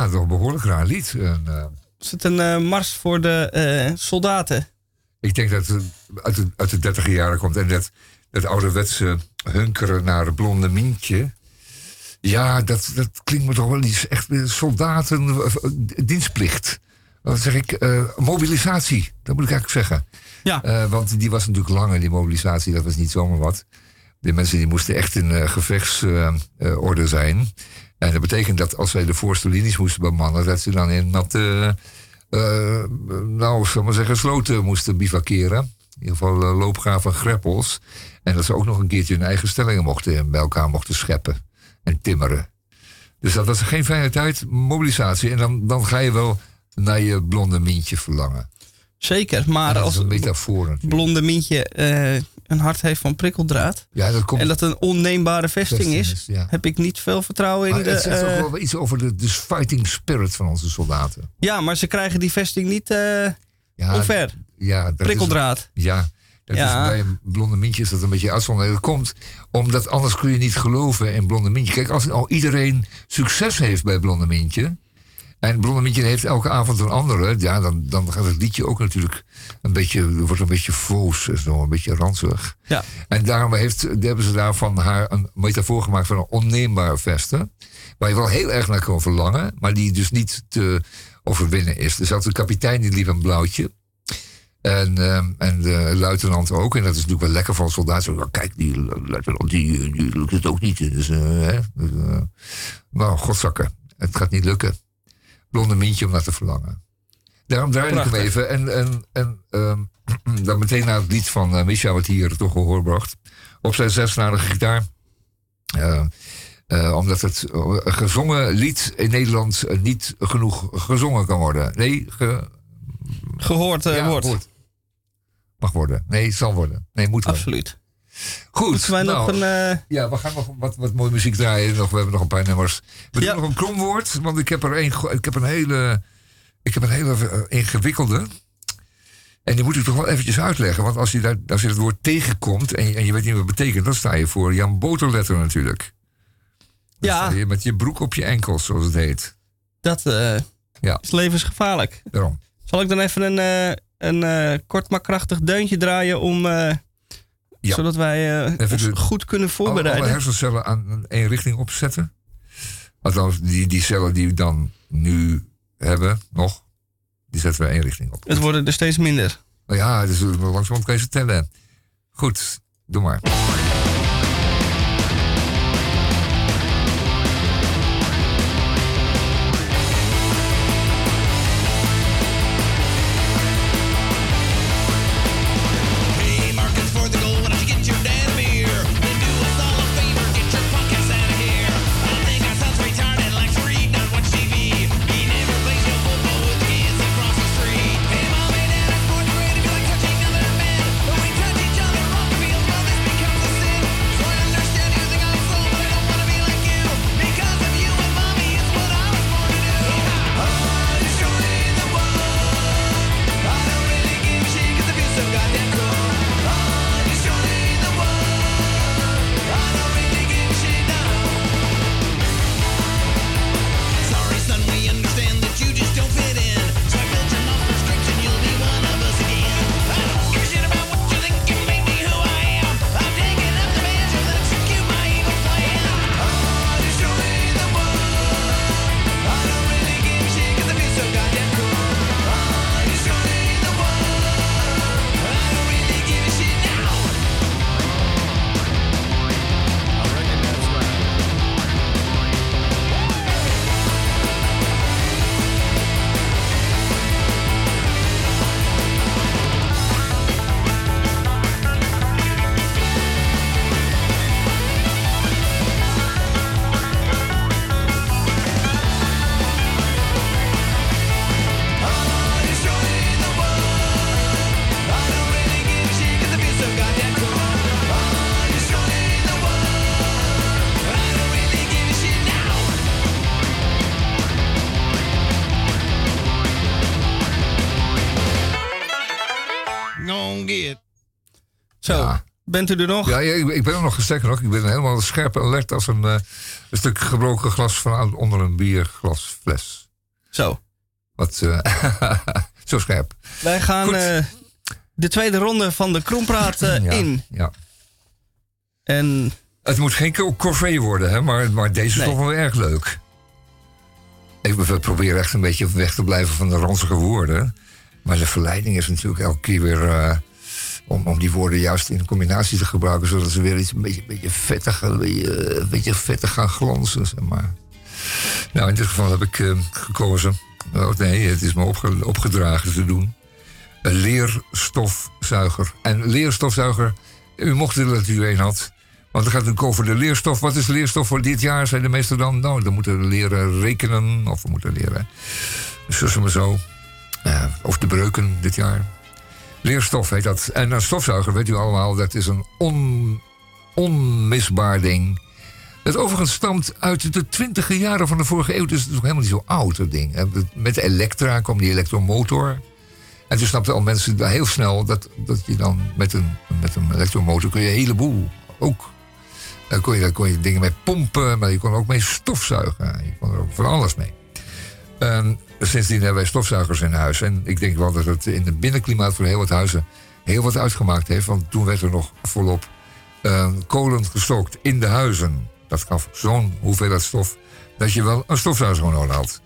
Ja, toch een behoorlijk raar lied. En, eh, Is het een eh, mars voor de eh, soldaten? ik denk dat het uit de, uit de dertiger jaren komt. En dat, dat ouderwetse hunkeren naar het blonde mientje. Ja, dat, dat klinkt me toch wel iets echt soldaten, dienstplicht. Wat zeg ik? mobilisatie, dat moet ik eigenlijk zeggen. Ja. Want die was natuurlijk langer, die mobilisatie, dat was niet zomaar wat. De mensen die moesten echt in uh, gevechtsorde zijn. En dat betekent dat als zij de voorste linies moesten bemannen, dat ze dan in natte, eh, nou, zal maar zeggen, sloten moesten bivakeren. In ieder geval uh, loopgraven greppels. En dat ze ook nog een keertje hun eigen stellingen mochten, bij elkaar mochten scheppen en timmeren. Dus dat was geen fijne tijd, mobilisatie. En dan, dan ga je wel naar je blonde mientje verlangen. Zeker, maar als een metafoor natuurlijk. blonde Mientje eh, een hart heeft van prikkeldraad... Ja, dat komt en dat een onneembare vesting, Vesting is... is, ja. heb ik niet veel vertrouwen in Maar de... het zegt ook wel iets over de, de fighting spirit van onze soldaten. ja, maar ze krijgen die vesting niet eh Ja, omver. Ja, dat is- Prikkeldraad. ja, dat Ja. is bij een blonde mintje is dat een beetje uitzondering. Dat komt omdat anders kun je niet geloven in blonde mintje. Kijk, als al iedereen succes heeft bij blonde mintje... en blonde mintje heeft elke avond een andere... ja, dan, dan gaat het liedje ook natuurlijk een beetje... wordt een beetje foos zo, een beetje ranzig. Ja. En daarom heeft, hebben ze daar van haar een metafoor gemaakt van een onneembare vesten. Waar je wel heel erg naar kan verlangen, maar die dus niet te overwinnen is. Dus had de kapitein die liep een blauwtje. En, ehm, en de luitenant ook. En dat is natuurlijk wel lekker een soldaat. Zo, "Oh, kijk, die luitenant, die, die lukt het ook niet. Dus, eh, hè, dus, eh, nou, godzakken. Het gaat niet lukken. Blonde mintje om naar te verlangen. Daarom draai ik hem even. En, en, en ehm, dan meteen naar het lied van uh, Misha, wat hier toch gehoor bracht. Op zijn zesnarige gitaar. Eh, eh, omdat het eh, gezongen lied in Nederland niet genoeg gezongen kan worden. Nee, ge, Gehoord eh, ja, wordt. wordt. Mag worden. Nee, zal worden. Nee, moet worden. Absoluut. Goed. Moeten wij nog nou, een... eh, Ja, we gaan nog wat, wat mooie muziek draaien. Nog, we hebben nog een paar nummers. We Ja. doen nog een kromwoord, want ik heb er een, ik heb een hele, ik heb een hele eh, ingewikkelde. En die moet ik toch wel eventjes uitleggen. Want als je, daar, als je het woord tegenkomt en je, en je weet niet wat het betekent, dan sta je voor Jan Boterletter natuurlijk. Dan Ja. je met je broek op je enkels, zoals het heet. dat eh, Ja. is levensgevaarlijk. Daarom. Zal ik dan even een, een eh, kort maar krachtig deuntje draaien om... Ja. Zodat wij eh, ons goed kunnen voorbereiden. alle hersencellen aan één richting opzetten. Althans, die, die cellen die we dan nu hebben, nog, die zetten we één richting op. Het worden er steeds minder. Nou ja, dus langzamerhand kan je ze tellen. Goed, doe maar. Bent u er nog? Ja, ja, ik, ik ben er nog sterker nog. Ik ben helemaal scherp en alert als een, eh, een stuk gebroken glas van onder een bierglasfles. Zo. Wat, eh, zo scherp. Wij gaan eh, de tweede ronde van de Krompraat Ja, in. Ja. En Het moet geen co- corvée worden, hè, maar, maar deze is Nee. toch wel erg leuk. Ik we proberen echt een beetje weg te blijven van de ranzige woorden. Maar de verleiding is natuurlijk elke keer weer... om, om die woorden juist in combinatie te gebruiken... zodat ze weer iets een beetje, beetje, vettig, een beetje, eh, een gaan glanzen. Zeg maar. Nou, in dit geval heb ik eh, gekozen... Oh, nee, het is me opge- opgedragen te doen. Een leerstofzuiger. En leerstofzuiger, u mocht willen dat u een had. Want het gaat natuurlijk over de leerstof. Wat is leerstof voor dit jaar? Zijn de meesten dan? Nou, dan moeten we leren rekenen. Of we moeten leren zussen maar zo. Eh, of de breuken dit jaar. Leerstof heet dat. En een stofzuiger, weet u allemaal, dat is een on, onmisbaar ding. Dat overigens stamt uit de twintige jaren van de vorige eeuw. Dus het is ook helemaal niet zo oud, dat ding. Met de elektra kwam die elektromotor. En toen snapten al mensen heel snel dat, dat je dan met een, met een elektromotor kun je een heleboel ook. Daar kon je, daar kon je dingen mee pompen, maar je kon ook mee stofzuigen. Je kon er ook van alles mee. En sindsdien hebben wij stofzuigers in huis. En ik denk wel dat het in het binnenklimaat van heel wat huizen heel wat uitgemaakt heeft. Want toen werd er nog volop eh, kolen gestookt in de huizen. Dat gaf zo'n hoeveelheid stof dat je wel een stofzuiger nodig had.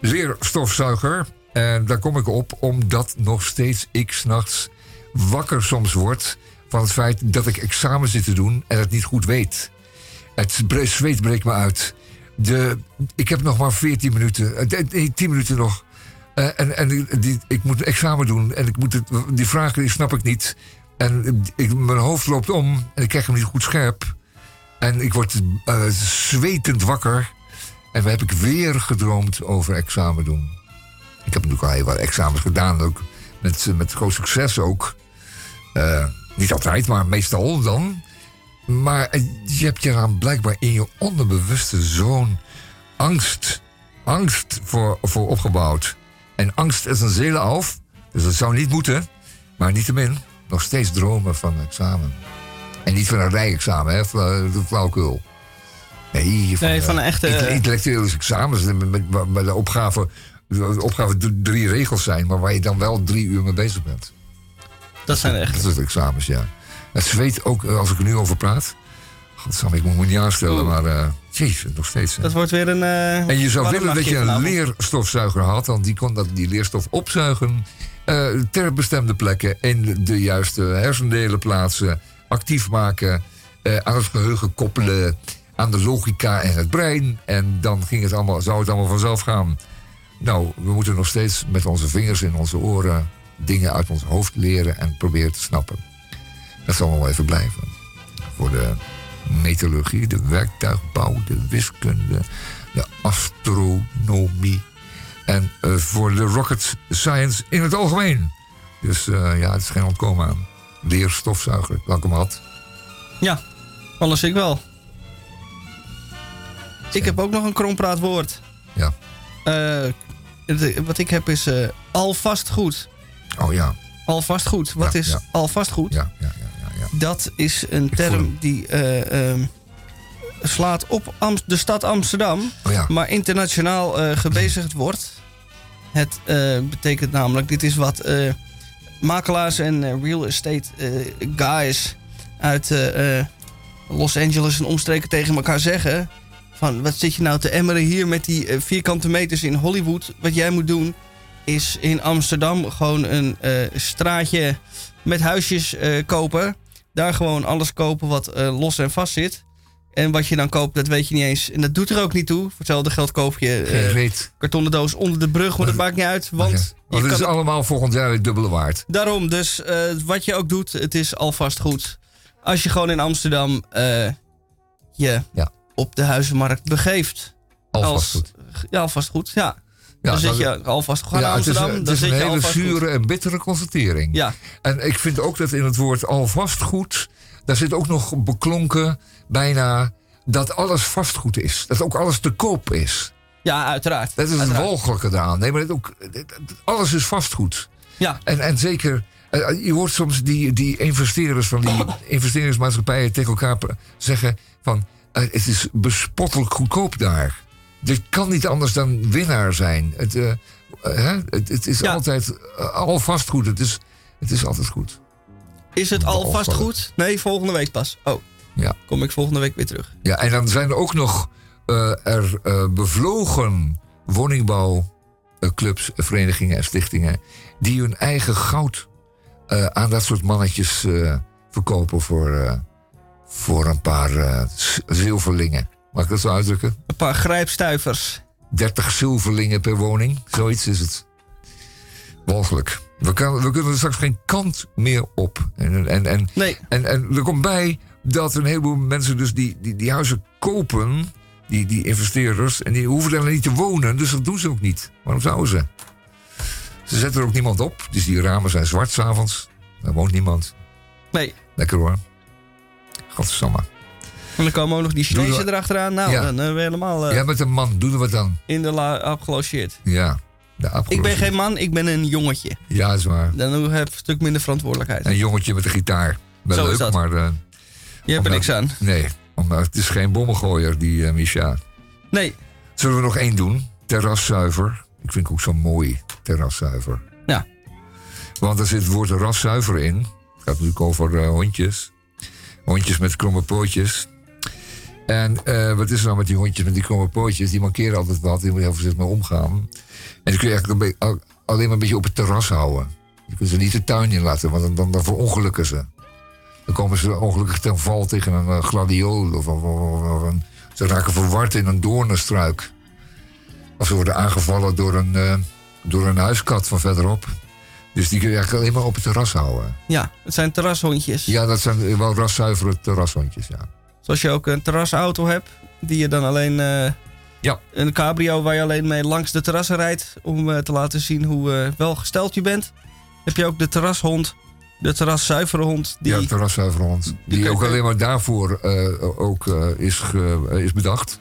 Leerstofzuiger. En daar kom ik op omdat nog steeds ik s'nachts wakker soms word van het feit dat ik examen zit te doen en het niet goed weet. Het zweet breekt me uit. De, ik heb nog maar 14 minuten, eh, nee, 10 minuten nog. Eh, en en die, ik moet een examen doen en ik moet die vragen die snap ik niet. En ik, mijn hoofd loopt om en ik krijg hem niet goed scherp. En ik word eh, zwetend wakker. En dan heb ik weer gedroomd over examen doen. Ik heb natuurlijk al heel wat examens gedaan, ook met, met groot succes ook. Niet altijd, maar meestal dan. Maar eh, je hebt je dan blijkbaar in je onderbewuste zo'n angst, angst voor, voor opgebouwd. En angst is een zelenalf, dus dat zou niet moeten. Maar niettemin, nog steeds dromen van een examen. En niet van een rijexamen, hè, fla- de flauwkul. Nee, van, Nee, van eh, een echte- inte- intellectuele examens met, met, de opgave, de opgave drie regels zijn, maar waar je dan wel drie uur mee bezig bent. dat zijn echt. Dat is het examens, ja. Het zweet ook, eh, als ik er nu over praat. Godsam, ik moet me niet aanstellen, Oeh. maar jezus, nog steeds. hè. Dat wordt weer een. eh, En je zou willen dat je een leerstofzuiger had, want die kon dat, die leerstof opzuigen. ter bestemde plekken in de juiste hersendelen plaatsen. Actief maken. aan het geheugen koppelen. Aan de logica en het brein. En dan ging het allemaal, zou het allemaal vanzelf gaan. Nou, we moeten nog steeds met onze vingers in onze oren dingen uit ons hoofd leren en proberen te snappen. Dat zal wel even blijven. Voor de metallurgie, de werktuigbouw, de wiskunde, de astronomie. En eh, voor de rocket science in het algemeen. Dus eh, ja, het is geen ontkomen aan. Leerstofzuiger, dat ik hem had. Ja, anders ik wel. Ik heb ook nog een krompraatwoord. Ja. Eh, het- wat ik heb is alvast goed. Oh ja, Alvast goed. Wat Ja, is ja. alvast goed? ja. ja. Dat is een term die eh, ehm, slaat op de stad Amsterdam, Oh ja, maar internationaal eh, gebezigd wordt. Het eh, betekent namelijk, dit is wat makelaars en real estate guys uit Los Angeles en omstreken tegen elkaar zeggen. Van wat zit je nou te emmeren hier met die vierkante meters in Hollywood? Wat jij moet doen is in Amsterdam gewoon een straatje met huisjes kopen. Daar gewoon alles kopen wat eh, los en vast zit. En wat je dan koopt, dat weet je niet eens. En dat doet er ook niet toe. Voor hetzelfde geld koop je reet. kartonnen doos onder de brug. Maar dat maakt niet uit. Want het kan is het- allemaal volgend jaar het dubbele waard. daarom. Dus eh, wat je ook doet, het is alvast goed. Als je gewoon in Amsterdam je Ja. op de huizenmarkt begeeft. Alvast Als- goed. Ja, alvast goed. Ja. Ja, dan zit dat- je alvast. Ga ja, het is, Amsterdam, een- het dan is zit een hele zure en bittere constatering. Ja, En ik vind ook dat in het woord alvast goed, daar zit ook nog beklonken bijna dat alles vastgoed is. Dat ook alles te koop is. ja, uiteraard. Dat is het Uiteraard. walgelijke eraan. Nee, maar het ook, het- het- alles is vastgoed. Ja, En, en zeker Eh, je hoort soms die, die investeerders van die investeringsmaatschappijen tegen elkaar zeggen van eh, het is bespottelijk goedkoop daar. Er kan niet anders dan winnaar zijn. Het, eh, eh, hè? het, het is altijd eh, al vastgoed. Het is, het is altijd goed. Is het al Behalve- vastgoed? Nee, volgende week pas. Oh, Ja. kom ik volgende week weer terug. Ja, en dan zijn er ook nog er bevlogen woningbouwclubs, verenigingen en stichtingen... die hun eigen goud aan dat soort mannetjes verkopen voor, voor een paar zilverlingen. Mag ik dat zo uitdrukken? Een paar grijpstuivers. 30 zilverlingen per woning, zoiets is het. Walgelijk. We, kan, we kunnen er straks geen kant meer op. En, en, en, nee. en, en er komt bij dat een heleboel mensen dus die, die, die huizen kopen, die, die investeerders, en die hoeven daar niet te wonen, dus dat doen ze ook niet. Waarom zouden ze? Ze zetten er ook niemand op, dus die ramen zijn zwart s'avonds. Daar woont niemand. Nee. Lekker hoor. Godsamme. En dan komen ook nog die Chinezen erachteraan. Nou, Ja. dan hebben we helemaal eh, Ja, met een man, doen we wat dan? in de la afgelogeerd. Ja, de Ik afgelopen. ben geen man, ik ben een jongetje. Ja, is waar. Dan heb ik een stuk minder verantwoordelijkheid. Een jongetje met een gitaar. Wel Zo is leuk, dat. maar... eh, Je hebt er niks aan. Nee, omdat het is geen bommengooier, die eh Misha. Nee. Zullen we nog één doen? Terraszuiver. Ik vind het ook zo mooi, terraszuiver. Ja. Want er zit het woord raszuiver in. Het gaat natuurlijk over eh, hondjes. Hondjes met kromme pootjes. En eh, wat is er nou met die hondjes met die kromme pootjes? Die mankeren altijd wat. Die moet je heel voorzichtig mee omgaan. En die kun je eigenlijk een alleen maar een beetje op het terras houden. Je kunt ze niet de tuin in laten, want dan, dan, dan verongelukken ze. Dan komen ze ongelukkig ten val tegen een eh, gladiool. Of, of, of- of een, ze raken verward in een doornenstruik. Of ze worden aangevallen door een, eh, door een huiskat van verderop. Dus die kun je eigenlijk alleen maar op het terras houden. Ja, het zijn terrashondjes. Ja, dat zijn wel raszuivere terrashondjes, ja. Zoals je ook een terrasauto hebt, die je dan alleen... eh, ja. Een cabrio waar je alleen mee langs de terrassen rijdt... om eh, te laten zien hoe eh, welgesteld je bent. Heb je ook de terrashond, de terraszuivere hond. Die, Ja, terraszuivere hond. Die ook alleen maar daarvoor eh, ook, eh, is, ge- is bedacht.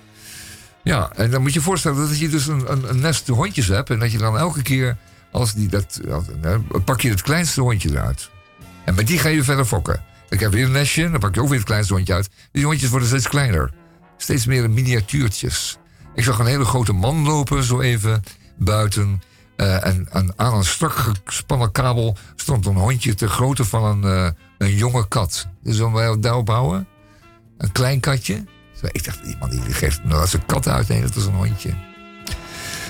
Ja, en dan moet je je voorstellen dat je dus een, een, een nest hondjes hebt... en dat je dan elke keer, als die dat, pak je het kleinste hondje eruit. En met die ga je verder fokken. Ik heb weer een nestje, dan pak je ook weer het kleinste hondje uit. Die hondjes worden steeds kleiner. Steeds meer miniatuurtjes. Ik zag een hele grote man lopen, zo even buiten. Eh, en, aan een strak gespannen kabel stond een hondje ter grootte van een, eh, een jonge kat. Dus zullen wij daarop houden? Een klein katje. Ik dacht, die man die geeft nou, als een kat uit. Nee, dat is een hondje.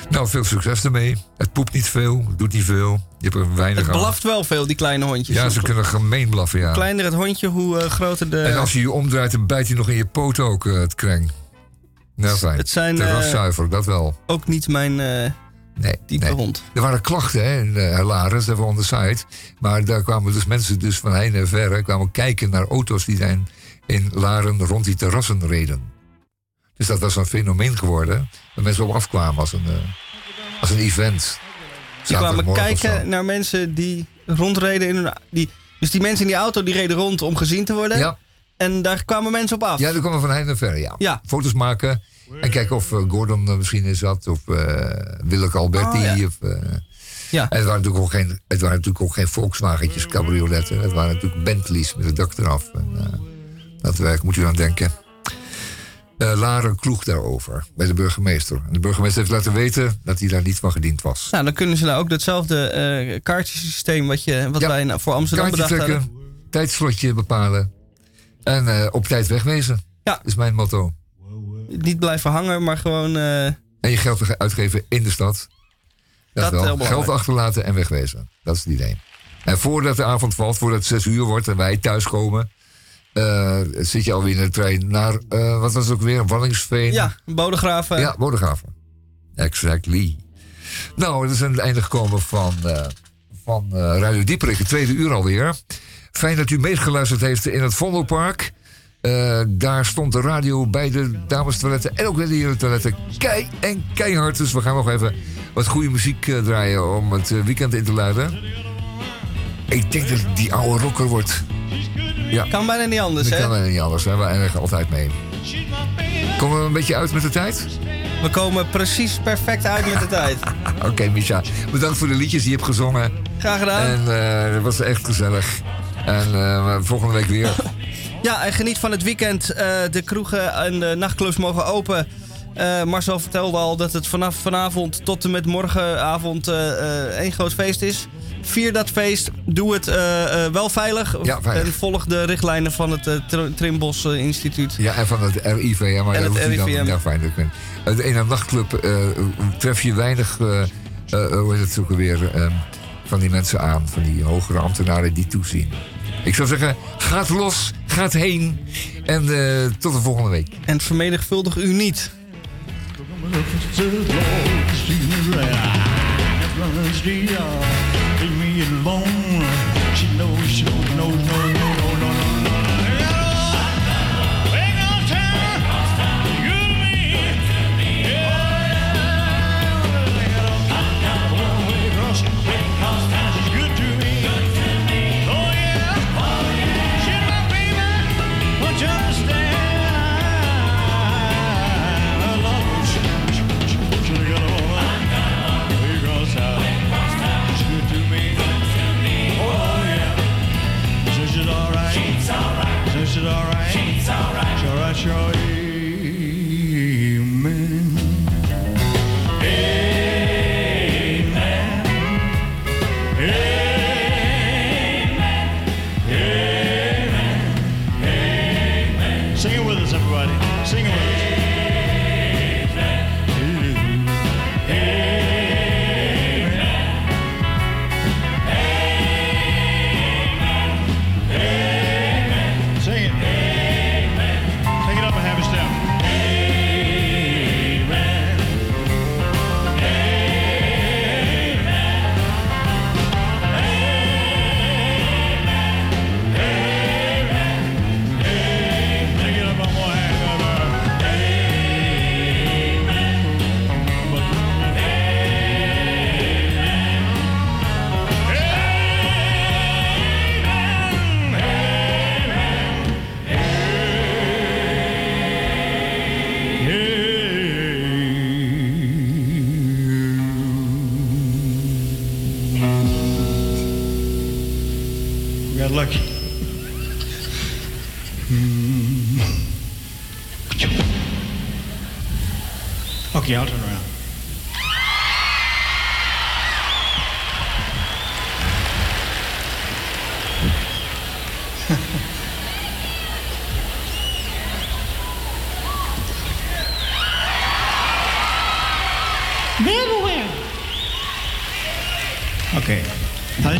Nou, veel succes ermee. Het poept niet veel, het doet niet veel. Je hebt er weinig het aan. blaft wel veel, die kleine hondjes. Ja, ze kunnen gemeen blaffen, ja. Hoe kleiner het hondje, hoe eh, groter de... En als je je omdraait, dan bijt hij nog in je poot ook, eh, het kreng. Nou, fijn. Het zijn, Terraszuiver, dat wel. Ook niet mijn eh, nee, nee. hond. Er waren klachten hè, in uh, Laris, even on the site. Maar daar kwamen dus mensen dus van heen en verre... kwamen kijken naar auto's die zijn in Laren rond die terrassen reden. Dus dat was een fenomeen geworden. Dat mensen op afkwamen als een, uh, als een event. Die kwamen kijken naar mensen die rondreden in hun... Die, dus die mensen in die auto die reden rond om gezien te worden. Ja. En daar kwamen mensen op af. Ja, die kwamen van heen en verre, ja. Ja. Foto's maken en kijken of eh, Gordon er misschien in zat. Of uh, Willeke Alberti. Oh, ja. of, uh, ja. En het waren natuurlijk ook geen, het waren natuurlijk ook geen Volkswagentjes, cabrioletten. Het waren natuurlijk Bentleys met het dak eraf. En, uh, dat werk moet u aan denken. Uh, Laren kloeg daarover bij de burgemeester. En de burgemeester heeft laten weten dat hij daar niet van gediend was. Nou, dan kunnen ze nou ook datzelfde uh, kaartjesysteem wat, je, wat ja. wij nou voor Amsterdam bedacht tijdslotje bepalen en uh, op tijd wegwezen. Ja. is mijn motto. Niet blijven hangen, maar gewoon... En je geld uitgeven in de stad. Dat, dat wel. Geld achterlaten en wegwezen. Dat is het idee. En voordat de avond valt, voordat het zes uur wordt en wij thuiskomen... Uh, zit je alweer in de trein naar, uh, wat was het ook weer, Wallingsveen? Ja, Bodegraven. Ja, Bodegraven. Exactly. Nou, we zijn aan het einde gekomen van, uh, van Radio Dieperik, het tweede uur alweer. Fijn dat u meegeluisterd heeft in het Vondelpark. daar stond de radio bij de dames toiletten en ook bij de heren toiletten kei en keihard. Dus we gaan nog even wat goede muziek draaien om het weekend in te luiden. Ik denk dat die oude rocker wordt. Ja. Kan bijna niet anders, hè? kan bijna niet anders. Hè? We eindigen altijd mee. Komen we een beetje uit met de tijd? We komen precies perfect uit met de tijd. Oké, okay, Misha. Bedankt voor de liedjes die je hebt gezongen. Graag gedaan. En eh, dat was echt gezellig. En eh, volgende week weer. Ja, en geniet van het weekend. Eh, de kroegen en de nachtclubs mogen open. Eh, Marcel vertelde al dat het vanaf vanavond tot en met morgenavond eh, eh, één groot feest is. Vier dat feest. Doe het wel veilig. Ja, veilig. En volg de richtlijnen van het Tr- Trimbos Instituut. Ja, en van het RIVM. Maar En dat het RIVM. Ja, fijn. Uit een nachtclub tref je weinig, hoe heet het ook alweer, eh, van die mensen aan. Van die hogere ambtenaren die toezien. Ik zou zeggen, gaat los, gaat heen. En tot de volgende week. En vermenigvuldig u niet. Leave me alone.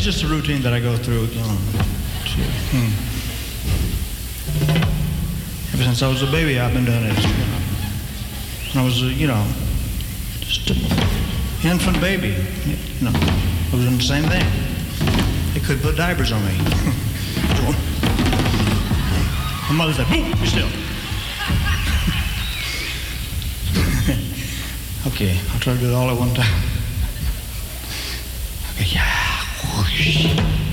Just a routine that I go through. Um, to, hmm. Ever since I was a baby, I've been doing it. You know. When I was, uh, you know, just an infant baby, you know, I was doing the same thing. They could put diapers on me. My mother said, "Boom, be still." okay, I'll try to do it all at one time. Man,